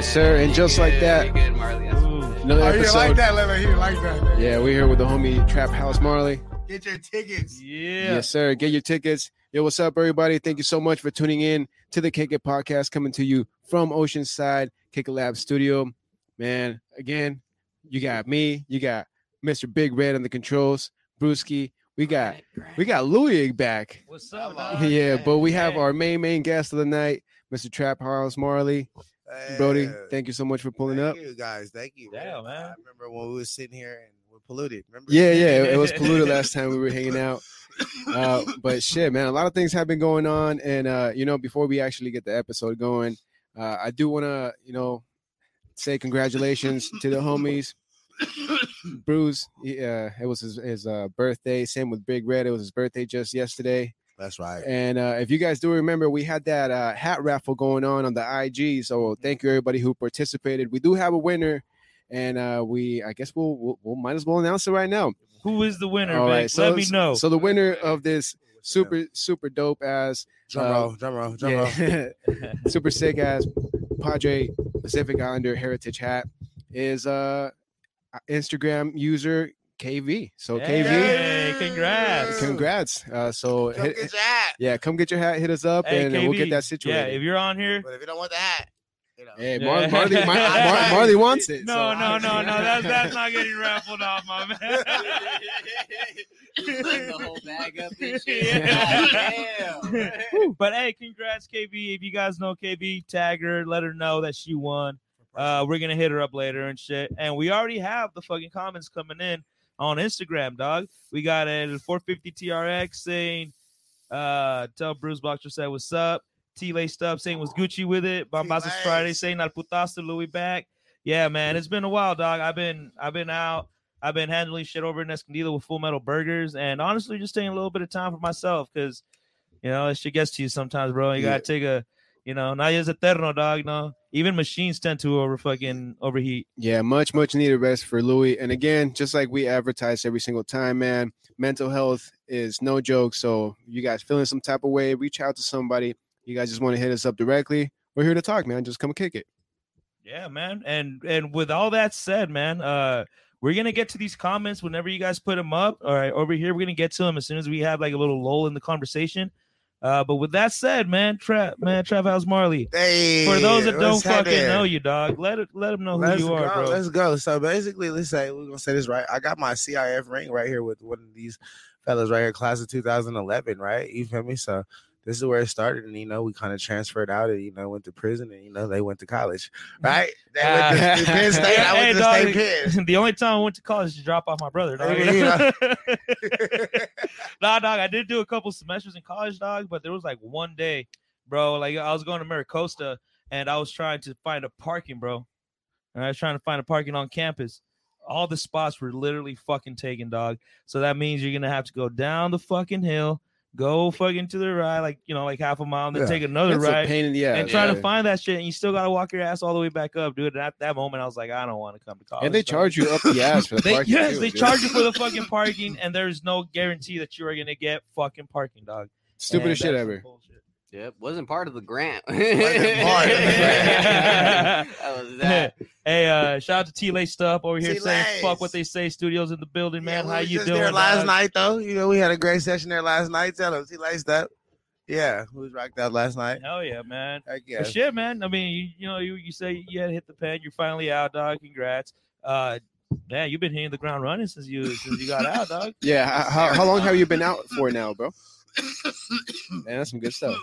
Yes, sir. And just like that, good, Marley. That's another Oh, you like that, Lele? He like that. Yeah, we're here with the homie TrappHouse Marley. Get your tickets. Yeah. Yes, sir. Get your tickets. Yo, what's up, everybody? Thank you so much for tuning in to the Kick It podcast coming to you from Oceanside Kick It Lab studio. Man, again, you got me, you got Mr. Big Red on the controls, Brewski. We got we got Luii back. What's up, Come dog? Yeah, but we have our main main guest of the night, Mr. TrappHouse Marley. Brody, thank you so much for pulling up. Thank you guys. Thank you. Yeah, man. I remember when we were sitting here and we're polluted. Remember? Yeah, yeah, it was polluted last time we were hanging out. Uh, but shit, man, a lot of things have been going on, and uh, you know, before we actually get the episode going, uh, I do want to, you know, say congratulations to the homies. Bruce, he, uh, it was his, his uh, birthday. Same with Big Red. It was his birthday just yesterday. That's right. And uh, if you guys do remember, we had that uh, hat raffle going on on the IG. So thank you everybody who participated. We do have a winner, and uh, we I guess we'll, we'll we'll might as well announce it right now. Who is the winner, All right, so Let me know. So the winner of this super super dope ass Drum uh, roll, drum roll, drum roll. yeah, super sick ass Padre Pacific Islander heritage hat is uh Instagram user KV. So KV, Hey, congrats. congrats. Uh, so Come hit- get your hat. yeah, come get your hat, hit us up, Hey, and we'll get KB, that Yeah, if you're on here. But if you don't want the hat, you know. Hey, Yeah. Mar- Marley, Mar- Mar- Marley wants it. No, so- no, no, no. That's that's not getting raffled off, my man. The whole bag up and shit. Yeah. Damn. but hey, congrats, KB. If you guys know KB, tag her, let her know that she won. Uh, we're gonna hit her up later and shit. And we already have the fucking comments coming in on Instagram, dog. We got a 450 TRX saying, uh, tell Bruce Boxer said what's up. T laced up saying was Gucci with it. T-Lace. Friday saying al putazo Luii back. Yeah, man, it's been a while, dog. I've been I've been out. I've been handling shit over in Escondido with Full Metal Burgers, and honestly, just taking a little bit of time for myself because, you know, it shit gets to you sometimes, bro. You Yeah. gotta take a, you know, not as eterno, dog. You know, even machines tend to over fucking overheat. Yeah, much, much needed rest for Luii. And again, just like we advertise every single time, man, mental health is no joke. So you guys feeling some type of way, reach out to somebody. You guys just want to hit us up directly. We're here to talk, man. Just come kick it. Yeah, man. And and with all that said, man, uh, we're gonna get to these comments whenever you guys put them up. All right, over here, we're gonna get to them as soon as we have like a little lull in the conversation. Uh, but with that said, man, Trap, man, TrappHouse Marley. Hey, For those that don't fucking know you, dog, let it let them know who Let's you are, bro. Let's go. So basically, let's say we're gonna say this right. I got my CIF ring right here with one of these fellas right here, class of 2011, right? You feel me? So this is where it started, and you know, we kind of transferred out, and you know, went to prison, and you know, they went to college, mm-hmm. right? They went to, ah. to Penn State. I went Hey, to dog, State Penn. the only time I went to college is to drop off my brother, dog. Hey, yeah. nah, dog. I did do a couple semesters in college, dog, but there was like one day, bro. Like I was going to MiraCosta and I was trying to find a parking, bro. And I was trying to find a parking on campus. All the spots were literally fucking taken, dog. So that means you're gonna have to go down the fucking hill, go fucking to the ride, like you know, like half a mile, and then Yeah. take another That's right a pain in the ass. and try yeah. to find that shit, and you still gotta walk your ass all the way back up, dude. And at that moment, I was like, I don't want to come to college. And they dog. charge you up the ass for the They, parking. yes, too, they dude. charge you for the fucking parking, and there's no guarantee that you are gonna get fucking parking, dog. Stupidest shit ever. bullshit. Yep, wasn't part of the grant. part of the that was that. hey, uh, shout out to T Lace Stuff over here saying T-Lace. fuck what they say. Studios in the building, man. Yeah, How we was you just doing? There last dog? night, though. You know, we had a great session there last night. Tell him he laced up. Yeah, we was rocked out last night. Hell yeah, man. Heck yeah. But shit, man. I mean, you, you know, you, you say you had hit the pen. You're finally out, dog. Congrats. Uh, man, you've been hitting the ground running since you since you got out, dog. Yeah. How, how, how long have you been out for now, bro? Man, that's some good stuff.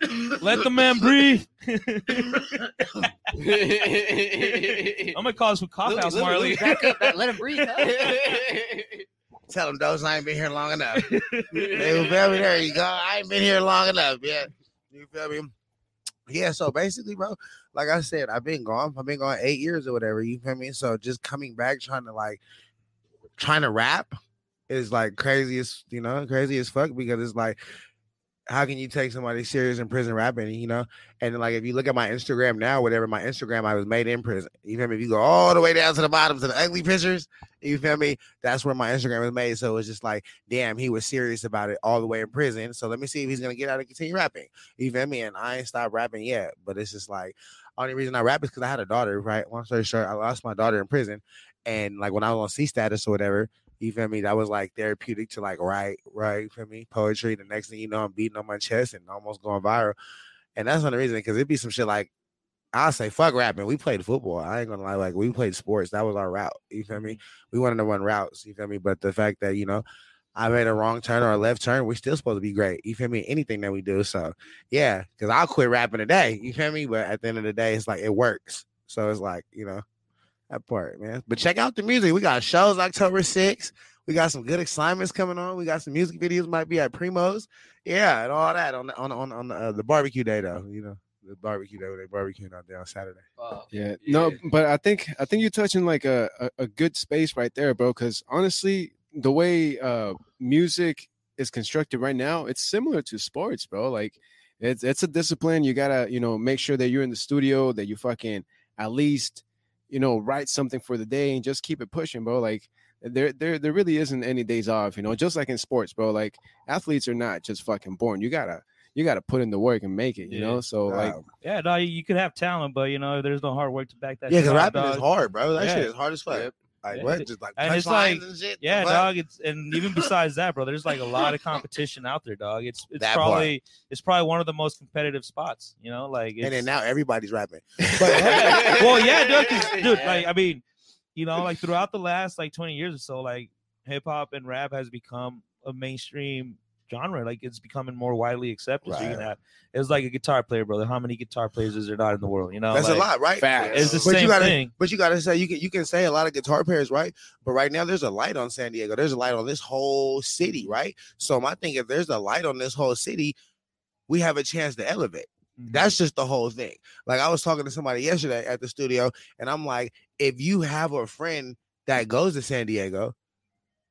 Let the man breathe. I'm I'm gonna call this with cop house, Marley. back up. Let him breathe. huh? Tell him those I ain't been here long enough. Hey, you feel me? There you go. I ain't been here long enough. Yeah. You feel me? Yeah, so basically, bro, like I said, I've been gone. I've been gone eight years or whatever. You feel me? So just coming back, trying to like trying to rap is like crazy as you know, crazy as fuck because it's like how can you take somebody serious in prison rapping? You know, and like if you look at my Instagram now, whatever my Instagram, I was made in prison. You feel me? If you go all the way down to the bottom to the ugly pictures, you feel me? That's where my Instagram was made. So it's just like, damn, he was serious about it all the way in prison. So let me see if he's gonna get out and continue rapping. You feel me? And I ain't stopped rapping yet, but it's just like only reason I rap is because I had a daughter. Right? Long story short, I lost my daughter in prison, and like when I was on C status or whatever. You feel me? That was like therapeutic to like write, right? You feel me? Poetry. The next thing you know, I'm beating on my chest and almost going viral. And that's one of the reasons because it'd be some shit like I'll say fuck rapping. We played football. I ain't gonna lie, like we played sports. That was our route. You feel me? Mm-hmm. We wanted to run routes, you feel me? But the fact that, you know, I made a wrong turn or a left turn, we're still supposed to be great. You feel me? Anything that we do. So yeah, because I'll quit rapping today. You feel me? But at the end of the day, it's like it works. So it's like, you know, that part, man. But check out the music. We got shows October 6th. We got some good assignments coming on. We got some music videos might be at Primo's. Yeah, and all that on the, on on on the, uh, the barbecue day though. You know, the barbecue day where they barbecuing out there on Saturday. Fuck. Yeah. No, but I think I think you're touching like a, a, a good space right there, bro. Because honestly, the way uh music is constructed right now, it's similar to sports, bro. Like it's it's a discipline. You gotta, you know, make sure that you're in the studio, that you fucking at least, you know, write something for the day and just keep it pushing, bro. Like there there there really isn't any days off, you know, just like in sports, bro. Like athletes are not just fucking born. You gotta you gotta put in the work and make it, you Yeah. know. So like Yeah, no, you, you could have talent, but you know, there's no hard work to back that. yeah, shit because up, rapping is hard, bro. That Yeah. shit is hard as fuck. Yep. Like what? Just like And it's like- and shit. Yeah, fuck? dog. It's and even besides that, bro, there's like a lot of competition out there, dog. It's it's That part. probably it's probably one of the most competitive spots. You know, like it's, And then now everybody's rapping. Yeah. well, yeah, dude, dude. Like, I mean, you know, like throughout the last like 20 years or so, like hip hop and rap has become a mainstream genre. Like, it's becoming more widely accepted. So you can have it's like a guitar player, brother. How many guitar players is there not in the world? You know, That's like, a lot, right? Facts. It's the But you same gotta- thing. But you gotta say you can you can say a lot of guitar players, right? But right now there's a light on San Diego. There's a light on this whole city, right? So my thing, if there's a light on this whole city, we have a chance to elevate. Mhm. That's just the whole thing. Like I was talking to somebody yesterday at the studio, and I'm like, if you have a friend that goes to San Diego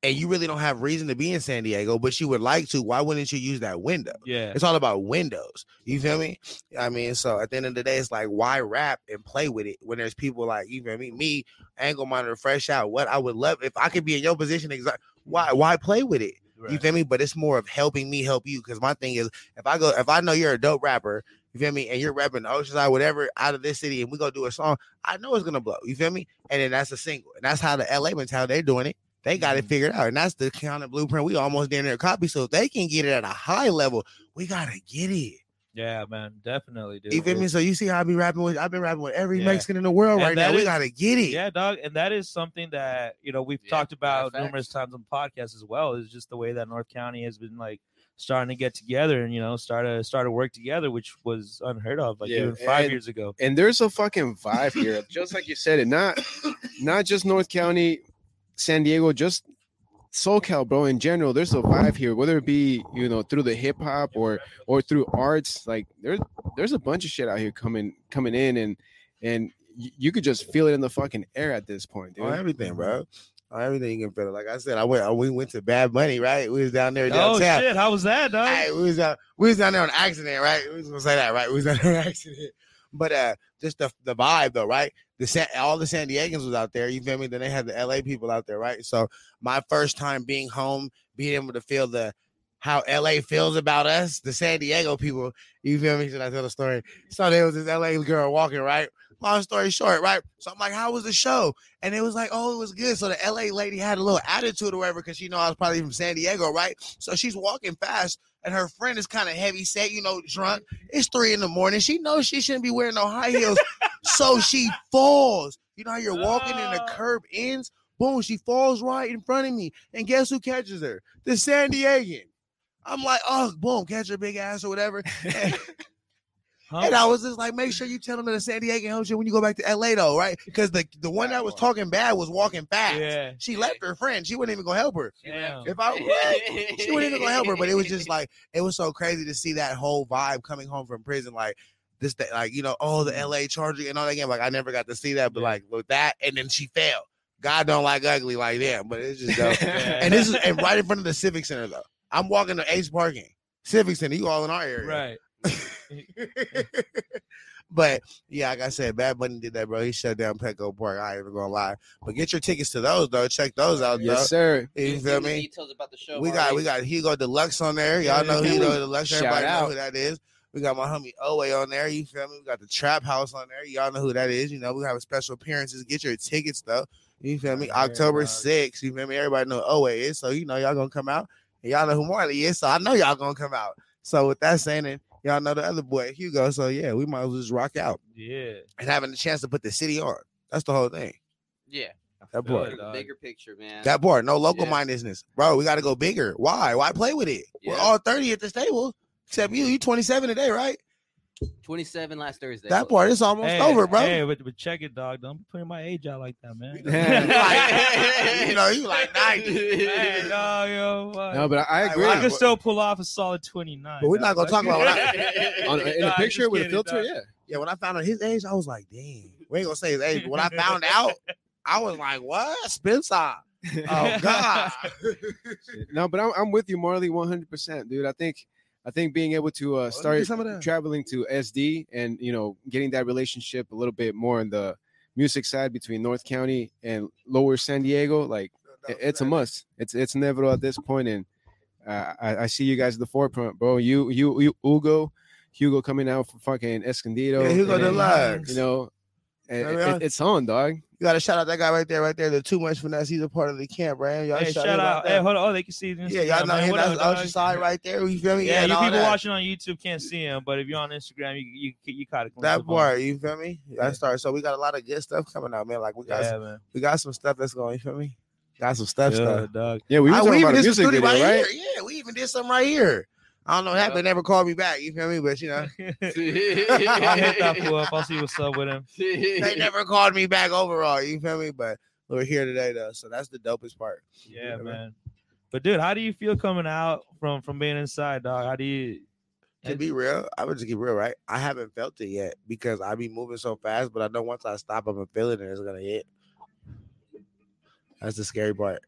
and you really don't have reason to be in San Diego, but you would like to, why wouldn't you use that window? yeah. It's all about windows. You feel me? I mean, so at the end of the day, it's like why rap and play with it when there's people like you feel me, me, angle monitor, fresh out. What I would love if I could be in your position, exactly. Why why play with it? You feel me? But it's more of helping me help you. Because my thing is, if I go, if I know you're a dope rapper, you feel me, and you're rapping the Oceanside, whatever, out of this city, and we go do a song, I know it's gonna blow. You feel me? And then that's a single, and that's how the LA mentality they're doing it. They got it Mhm. figured out, and that's the kind of blueprint we almost did in their copy. So if they can get it at a high level, we gotta get it. Yeah, man, definitely, dude. You feel me? So you see how I be rapping with? I've been rapping with every Yeah. Mexican in the world And right now. that We gotta get it. Yeah, dog, and that is something that you know we've Yeah, talked about numerous times on podcasts as well. Is just the way that North County has been like starting to get together and you know start to start to work together, which was unheard of like Yeah, even five and- years ago. and there's a fucking vibe here, just like you said it. Not not just North County, San Diego, just SoCal, bro. In general, there's a vibe here, whether it be you know through the hip hop or or through arts. Like there's there's a bunch of shit out here coming coming in, and and you could just feel it in the fucking air at this point, dude. On everything, bro. On everything you can feel it. Like I said, I went. I, we went to Bad Bunny, right? We was down there Oh shit, how was that, dog? Hey, we was down. We was down there on accident, right? We was gonna say that, right? We was down there on accident. But uh, just the the vibe though, right? The San, all the San Diegans was out there. You feel me? Then they had the LA people out there, right? So my first time being home, being able to feel the how LA feels about us, the San Diego people. You feel me? Should I tell the story? So there was this LA girl walking, right? Long story short, right? So I'm like, how was the show? And it was like, oh, it was good. So the LA lady had a little attitude or whatever because she know I was probably from San Diego, right? So she's walking fast, and her friend is kind of heavy set, you know, drunk. It's three in the morning. She knows she shouldn't be wearing no high heels. so she falls. You know how you're walking and the Ah. curb ends? Boom, she falls right in front of me. And guess who catches her? The San Diegan. I'm like, oh, boom, catch her big ass or whatever. And, Huh? and I was just like, make sure you tell them that the San Diego helps you when you go back to LA, though, right? Because the, the one that was talking bad was walking fast. yeah, She left her friend. She wasn't even gonna help her. Damn. If I what? she wasn't even gonna help her, but it was just like it was so crazy to see that whole vibe coming home from prison, like this, that, like you know, oh the L.A. charging and all that game. Like I never got to see that, but like with that, and then she fell. God don't like ugly like that, but it's just dope. And this is and right in front of the Civic Center though. I'm walking to Ace Parking. Civic Center. You all in our area, Right. but yeah, like I said, Bad Bunny did that, bro. He shut down Petco Park. I ain't even gonna lie. But get your tickets to those though. Check those out, though. Yes, sir. You Give feel me me? Details about the show. We got we got Hugo Deluxe on there. Y'all know Yeah. Hugo Deluxe. Shout Everybody know who that is. We got my homie Owe on there. You feel me? We got the Trap House on there. Y'all know who that is. You know we have special appearances. Get your tickets though. You feel me? October dog. 6th. You feel me? Everybody know Owe is. So you know y'all gonna come out. And y'all know who Marley is. So I know y'all gonna come out. So with that saying, and y'all know the other boy Hugo. So yeah, we might as well just rock out Yeah. and having the chance to put the city on. That's the whole thing. Yeah, That Feel part. it, bigger picture, man. That part, no local Yeah. mindedness, bro. We got to go bigger. Why? Why play with it? We're all thirty at this table, except you. You twenty seven today, right? 27 last Thursday. That part is almost Hey, over, bro. Hey, but, but check it, dog. Don't be putting my age out like that, man. you know, you like ninety. hey, dog, yo. what? No, but I, I agree. why I not? can still pull off a solid 29. But we're not gonna talk about what I- On, in Nah, a I'm picture with a filter, dog. yeah. Yeah, when I found out his age, I was like, damn. We ain't gonna say his age, but when I found out, I was like, what? Spencer. Oh God. no, but I'm, I'm with you, Marley, 100, percent dude. I think I think being able to uh, start of that. traveling to SD and you know getting that relationship a little bit more on the music side between North County and Lower San Diego, like it- it's a must. It's it's inevitable at this point, and uh, I, I see you guys at the forefront, bro. You you you Hugo, Hugo coming out for fucking Escondido. Yeah, Hugo and then, Deluxe. You know, and I mean, it- it's on, dog. You gotta shout out that guy right there, right there. The too much finesse. He's a part of the camp, right? Y'all Hey, shout, shout him out. there. Hey, hold on. Oh, they can see it. yeah, y'all know him. That's Ocean Side right there. You feel me? Yeah, and you people that. watching on YouTube can't see him, but if you're on Instagram, you you you caught it. that part. You feel me? That started. So we got a lot of good stuff coming out, man. Like we got, Yeah, man. we got some stuff that's going. You feel me? Got some stuff. Yeah, stuff. dog. Yeah, we were I- talking about a did some music video, right? here. Yeah, we even did something right here. I don't know what happened. They never called me back. You feel me? But you know, I'll hit that fool up. I'll see what's up with him. they never called me back overall. You feel me? But we're here today though, so that's the dopest part. Yeah, Yeah, man. man. But dude, how do you feel coming out from from being inside, dog? How do you? To be real, I would just keep real, right? I haven't felt it yet because I be moving so fast, but I know once I stop, I'm gonna feel it and it's gonna hit. That's the scary part.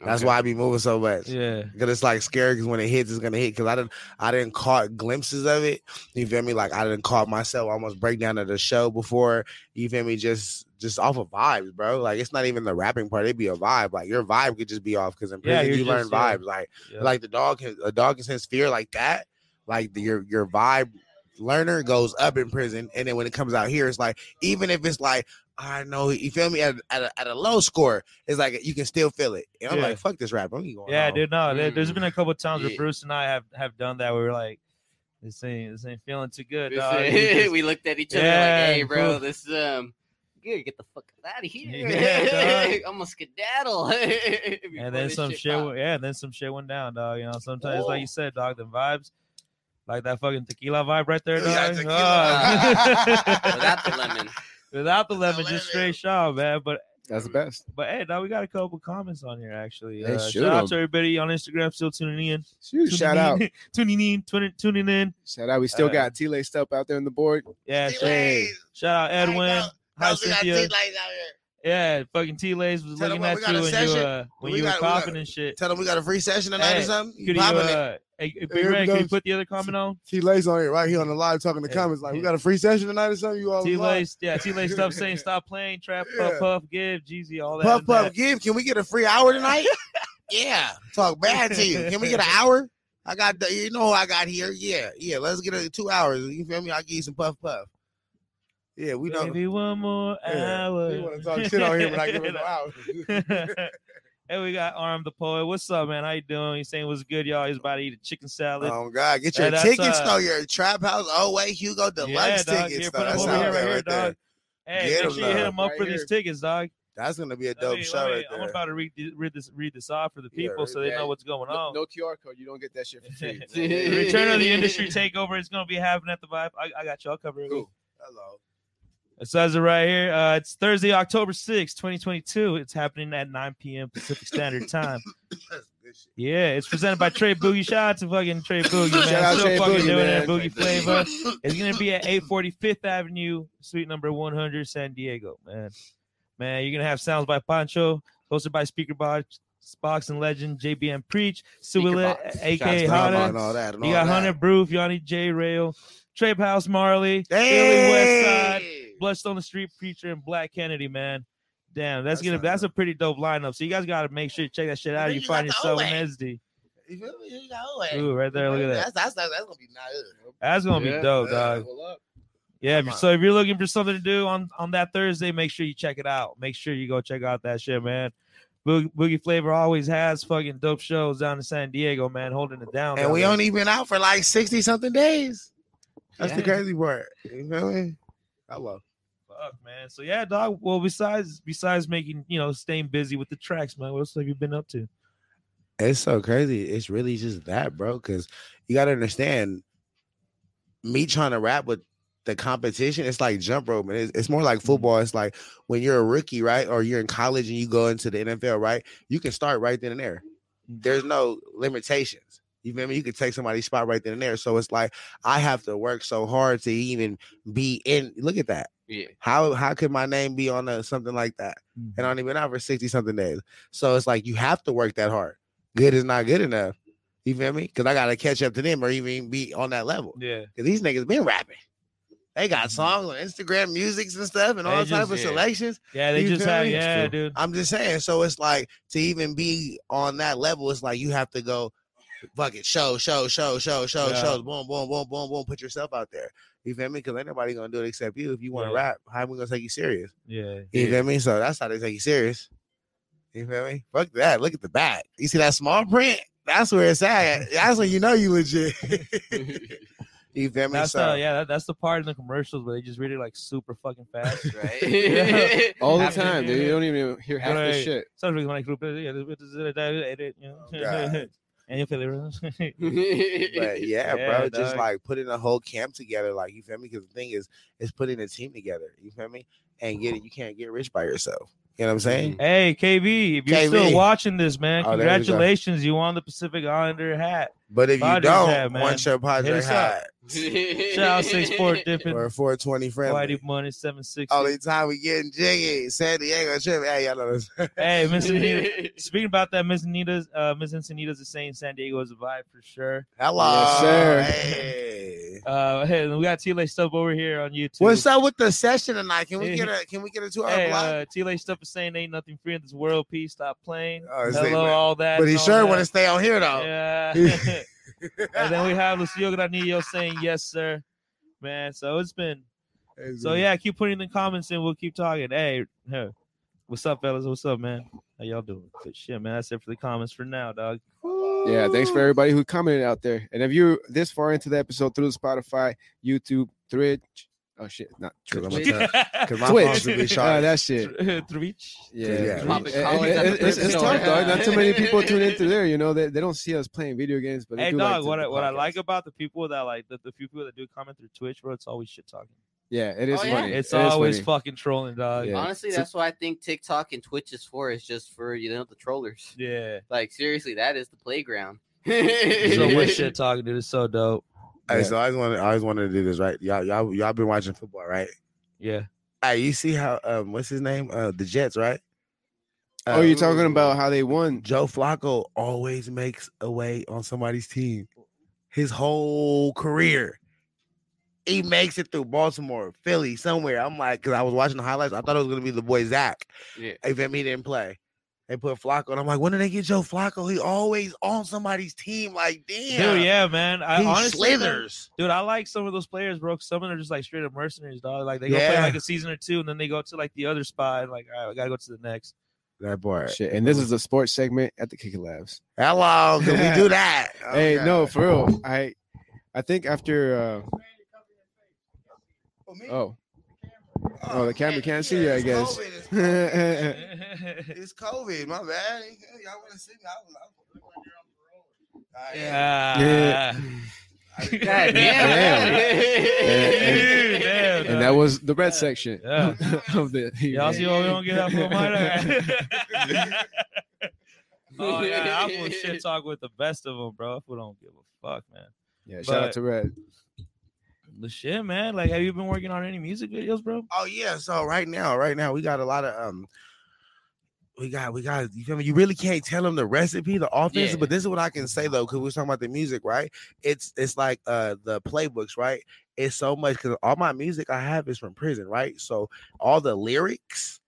That's why I be moving so much. Yeah. Because it's like scary because when it hits, it's gonna hit. Because I didn't, I didn't caught glimpses of it. You feel me? Like I didn't caught myself almost breakdown of the show before. You feel me? Just, just off of vibes, bro. Like it's not even the rapping part. It'd be a vibe. Like your vibe could just be off. Because in Yeah, prison, you're you learn just- yeah. vibes. Like, yeah. like the dog can, a dog can sense fear like that. Like the, your, your vibe learner goes up in prison, and then when it comes out here, it's like even if it's like. I know you feel me at, at, a, at a low score. It's like you can still feel it. And I'm Yeah. like, fuck this rap. I'm going Yeah, home. dude. No, there, has Mm. been a couple times where Bruce and I have have done that. Where we're like, this ain't this ain't feeling too good, dog. is- we looked at each other Yeah, like, "Hey, bro, cool. this um, good. Get the fuck out of here. Yeah. I'm gonna skedaddle." and then some shit, pop. went- yeah, and then some shit went down, dog. You know, sometimes like Oh. you said, dog, the vibes, like that fucking tequila vibe right there, Yeah, dog. tequila. Ah. Without the lemon. without the Without lemon, lemon. just straight shot, man. But That's the best. but hey, now we got a couple comments on here actually. Hey, Uh, shoot shout out to everybody on Instagram still tuning in. Shoot, Tuning shout out, tuning in, tuning, tuning in. shout out. We still Uh, got T laced up out there on the board. Yeah, T-Lays. shout, shout out Edwin. Hi, Those got Cynthia. Out here. Yeah, fucking T Lays was Tell looking at you a when you uh, when We you got- were we got- coughing and shit. Tell them we got a free session tonight Hey, or something. You Could you, popping it. uh, hey, Big Red, can you put the other comment on? T Lace on here right here on the live talking Yeah. comments like we got a free session tonight or something. You all T? Lays, yeah, T Lays stuff saying stop playing, trap, puff, Yeah. puff, give, Jeezy, all that. Puff puff that. give. Can we get a free hour tonight? yeah. Talk bad to you. Can we get an hour? I got the you know I got here. Yeah, yeah. Let's get a two hours. You feel me? I'll give you some puff puff. Yeah, we know. Maybe one more Yeah. hour. You want to talk shit on here, but I give it no hours. Hey, we got Arm the Poet. What's up, man? How you doing? He's saying what's good, y'all. He's about to eat a chicken salad. Oh God, get your that's, tickets uh, though. Your trap house. Oh wait, Hugo Deluxe yeah, dog. tickets. Here, though. put 'em That's over out here, right here, right there. dog. Hey, Get make 'em, sure you hit him up Right for here. these tickets, dog. That's gonna be a dope me- show me- right I'm about to read this, read this read this off for the Yeah, people so they yeah. know what's going on. no QR code. You don't get that shit for free. Return of the industry takeover is going to be happening at the Vibe. I, I got y'all covered. Cool. Hello. It says it right here. Uh, it's Thursday, October sixth, 2022. It's happening at 9 p.m. Pacific Standard Time. That's good shit. Yeah, it's presented by Trey Boogie. Shout out to fucking Trey Boogie, man. Shout out Still Trey fucking Boogie, doing man. it. Boogie flavor. It's gonna be at 845th Avenue, Suite number 100, San Diego. Man, man, you're gonna have sounds by Pancho, hosted by Speaker Box, boxing legend, JBM Preach, Speaker Suwile, box. aka Shouts Hunter. Hunter. and all that. You got that. Hunter Broof, Yanni J Rail, TrappHouse Marley, Philly West Side, on the Street Preacher, and Black Kennedy, man. Damn, that's, That's gonna not that's a pretty dope lineup. So you guys gotta make sure you check that shit out. You you find yourself in SD. You feel me? You got Owe. Ooh, right there, look at that. That's that's that's, that's gonna be nice. That's gonna be dope, Yeah. dog. Yeah, if you- Come on. so if you're looking for something to do on on that Thursday, make sure you check it out. Make sure you go check out that shit, man. Boogie, Boogie Flavor always has fucking dope shows down in San Diego, man, holding it down. And we there. only been out for like sixty something days. That's the crazy part. You feel me? Hello. Fuck, man. So yeah, dog. Well, besides besides making you know staying busy with the tracks, man, what else have you been up to? It's so crazy. It's really just that, bro. Because you gotta understand, me trying to rap with the competition, it's like jump rope, man. It's, it's more like mm-hmm. football. It's like when you're a rookie, right, or you're in college and you go into the NFL, right? You can start right then and there. There's no limitations. You feel me? You can take somebody's spot right then and there. So it's like I have to work so hard to even be in. Look at that. Yeah. How how could my name be on a, something like that? And mm-hmm. I only even out for 60 something days. So it's like you have to work that hard. Good is not good enough. You feel me? Because I gotta catch up to them or even be on that level. Yeah, Because these niggas been rapping. They got mm-hmm. songs on Instagram musics and stuff and They all type just- of yeah. selections. yeah. They You just have me? yeah, dude. I'm just saying. So it's like to even be on that level, it's like you have to go fuck it, show, show, show, show, show, Yeah. show, boom, boom, boom, boom, boom, put yourself out there. You feel me? Because ain't nobody gonna do it except you. If you want to Yeah. rap, how am we gonna take you serious? Yeah, You feel me? So that's how they take you serious. You feel me? Fuck that. Look at the back. You see that small print? That's where it's at. That's when you know you legit. you feel me? that's so, the yeah. That, that's the part in the commercials where they just read it like super fucking fast. right. All the Happening, time, dude. You don't even hear half the Right. shit. Some reason like yeah, this it, that, it, it, you know. Oh, And you feel it. but yeah, Yeah, bro, just like putting a whole camp together, like you feel me? Because the thing is, is putting a team together. You feel me? And get it. You can't get rich by yourself. You know what I'm saying? Hey, KB, if you're KB. still watching this, man, Oh, there we go. congratulations. You won the Pacific Islander hat. But if you Padres don't hat, man. want your Padre hat Shout out six four different or 420 friendly, Whitey Money seven six. only time we getting jiggy, San Diego trip. Hey, y'all know this. Hey, Miss Anita. Speaking about that, Miss Anita's uh Miss Encinitas is saying San Diego is a vibe for sure. Hello, Yes, sir. Hey. Uh hey, we got T Lay stuff over here on YouTube. What's up with the session tonight? Can we get a can we get a two hour Hey, block? uh, T Lay stuff is saying ain't nothing free in this world. Peace, stop playing. Oh, Hello, like- all that. but he sure want to stay on here though. Yeah. and then we have Lucio Granillo saying yes, sir. Man, so it's been so yeah. Keep putting the comments in. we'll keep talking. Hey, hey, what's up, fellas? What's up, man? How y'all doing? Good shit, man. That's it for the comments for now, dog. Yeah, thanks for everybody who commented out there. And if you're this far into the episode through Spotify, YouTube, Twitch, oh shit, not Cause Twitch, gonna tell- cause my Twitch, phone's gonna uh, that shit. Twitch. Yeah, Yeah. Dropping It- comments it- at the it's, it's tough, dog. Not too many people tune in through there. You know, they, they don't see us playing video games, but they Hey, do dog. like what I, what I like about the people that like the, the few people that do comment through Twitch, bro, it's always shit talking. Yeah, it is Oh, yeah. funny. It's It is always funny. fucking trolling, dog. Yeah. Yeah. Honestly, So- that's what I think TikTok and Twitch is for. Is just for you know the trollers. Yeah. Like seriously, that is the playground. So what shit talking, dude? It's so dope. Hey, Yeah. so I always wanted, I always wanted to do this, right? Y'all, y'all, y'all been watching football, right? Yeah. Hey, you see how um, what's his name? Uh, the Jets, right? Oh, you're talking about how they won? Joe Flacco always makes a way on somebody's team. His whole career, he makes it through Baltimore, Philly, somewhere. I'm like, because I was watching the highlights, I thought it was gonna be the boy Zach. Yeah. If he didn't play, they put Flacco, and I'm like, when did they get Joe Flacco? He always on somebody's team. Like, damn, Dude, yeah, man. I he honestly, slithers. dude, I like some of those players, bro. Some of them are just like straight up mercenaries, dog. Like they go play like a season or two, and then they go to like the other spot, and like, all right, I gotta go to the next. That part. Shit, and this is the sports segment at the Kicker Labs. Hello, can we do that? Hey, no, for real. I, I think after. uh Oh. oh, oh, the camera can't see you, I guess. COVID, It's COVID. It's COVID, my bad. Y'all want to see me? I was, I was Alright. yeah. God Damn. damn. And- Damn, and that was the red section Yeah. of the. Y'all see why we don't get out for mine? oh yeah, I will shit talk with the best of them, bro. We don't give a fuck, man. Yeah, shout out to Red. The shit, man. Like, have you been working on any music videos, bro? Oh yeah. So right now, right now, we got a lot of um. we got we got you feel me? You really can't tell them the recipe, the offense, yeah. but this is what I can say though, because we are talking about the music, right? It's it's like uh the playbooks, right? It's so much because all my music I have is from prison, right? So all the lyrics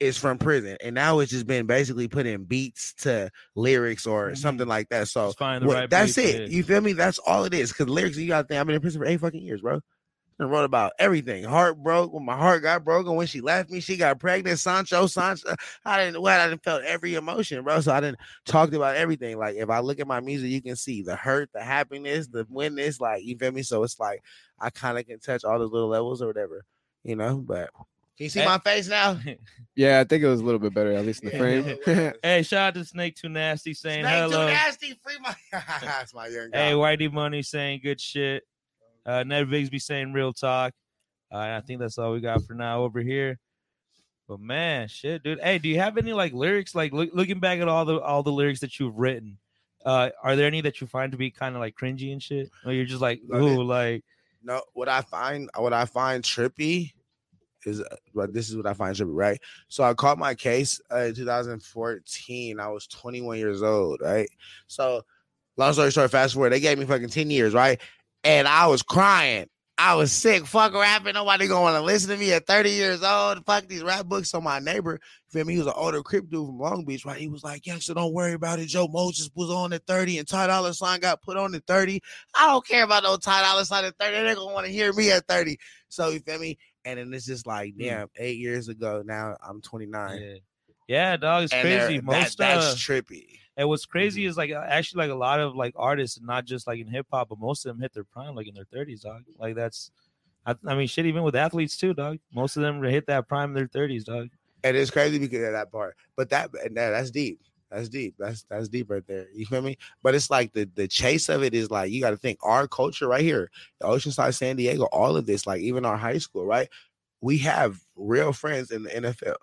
is from prison, and now it's just been basically putting beats to lyrics or mm-hmm. something like that. So what, right that's it. You feel me? That's all it is. Because lyrics, you gotta think I've been in prison for eight fucking years, bro and wrote about everything. Heart broke when my heart got broken when she left me. She got pregnant. Sancho, Sancho. I didn't. Well, I didn't felt every emotion, bro. So I didn't talked about everything. Like if I look at my music, you can see the hurt, the happiness, the witness. Like you feel me. So it's like I kind of can touch all those little levels or whatever, you know. But can you see hey. my face now? yeah, I think it was a little bit better, at least in the frame. hey, shout out to Snake Too Nasty saying Snake hello. Too Nasty, free my. That's my young guy. Hey, Whitey Money saying good shit. Uh, Ned Vigsby saying real talk. Uh, I think that's all we got for now over here. But man, shit, dude. Hey, do you have any like lyrics? Like look, looking back at all the all the lyrics that you've written, uh, are there any that you find to be kind of like cringy and shit? Or you're just like, ooh, like no. What I find, what I find trippy is, uh, but this is what I find trippy, right? So I caught my case uh, in 2014. I was 21 years old, right? So long story short, fast forward, they gave me fucking 10 years, right? and I was crying. I was sick. Fuck rapping. Nobody gonna want to listen to me at 30 years old. Fuck these rap books. So my neighbor, feel me, he was an older crip dude from Long Beach, right? He was like, "Yeah, so don't worry about it. Joe Moses was on at 30 and Ty Dolla Sign got put on at 30. I don't care about no Ty Dolla Sign at 30. They're gonna want to hear me at 30. So you feel me? And then it's just like, hmm. damn, eight years ago, now I'm 29. Yeah, yeah dog, it's and crazy. Most that, that's uh, trippy. And what's crazy mm-hmm. is like actually like a lot of like artists, not just like in hip hop, but most of them hit their prime like in their thirties, dog. Like that's, I, I, mean, shit, even with athletes too, dog. Most of them hit that prime in their thirties, dog. And it's crazy because of that part, but that and that, that's deep. That's deep. That's that's deep right there. You feel me? But it's like the the chase of it is like you got to think our culture right here, the Oceanside, San Diego, all of this, like even our high school, right? We have real friends in the NFL,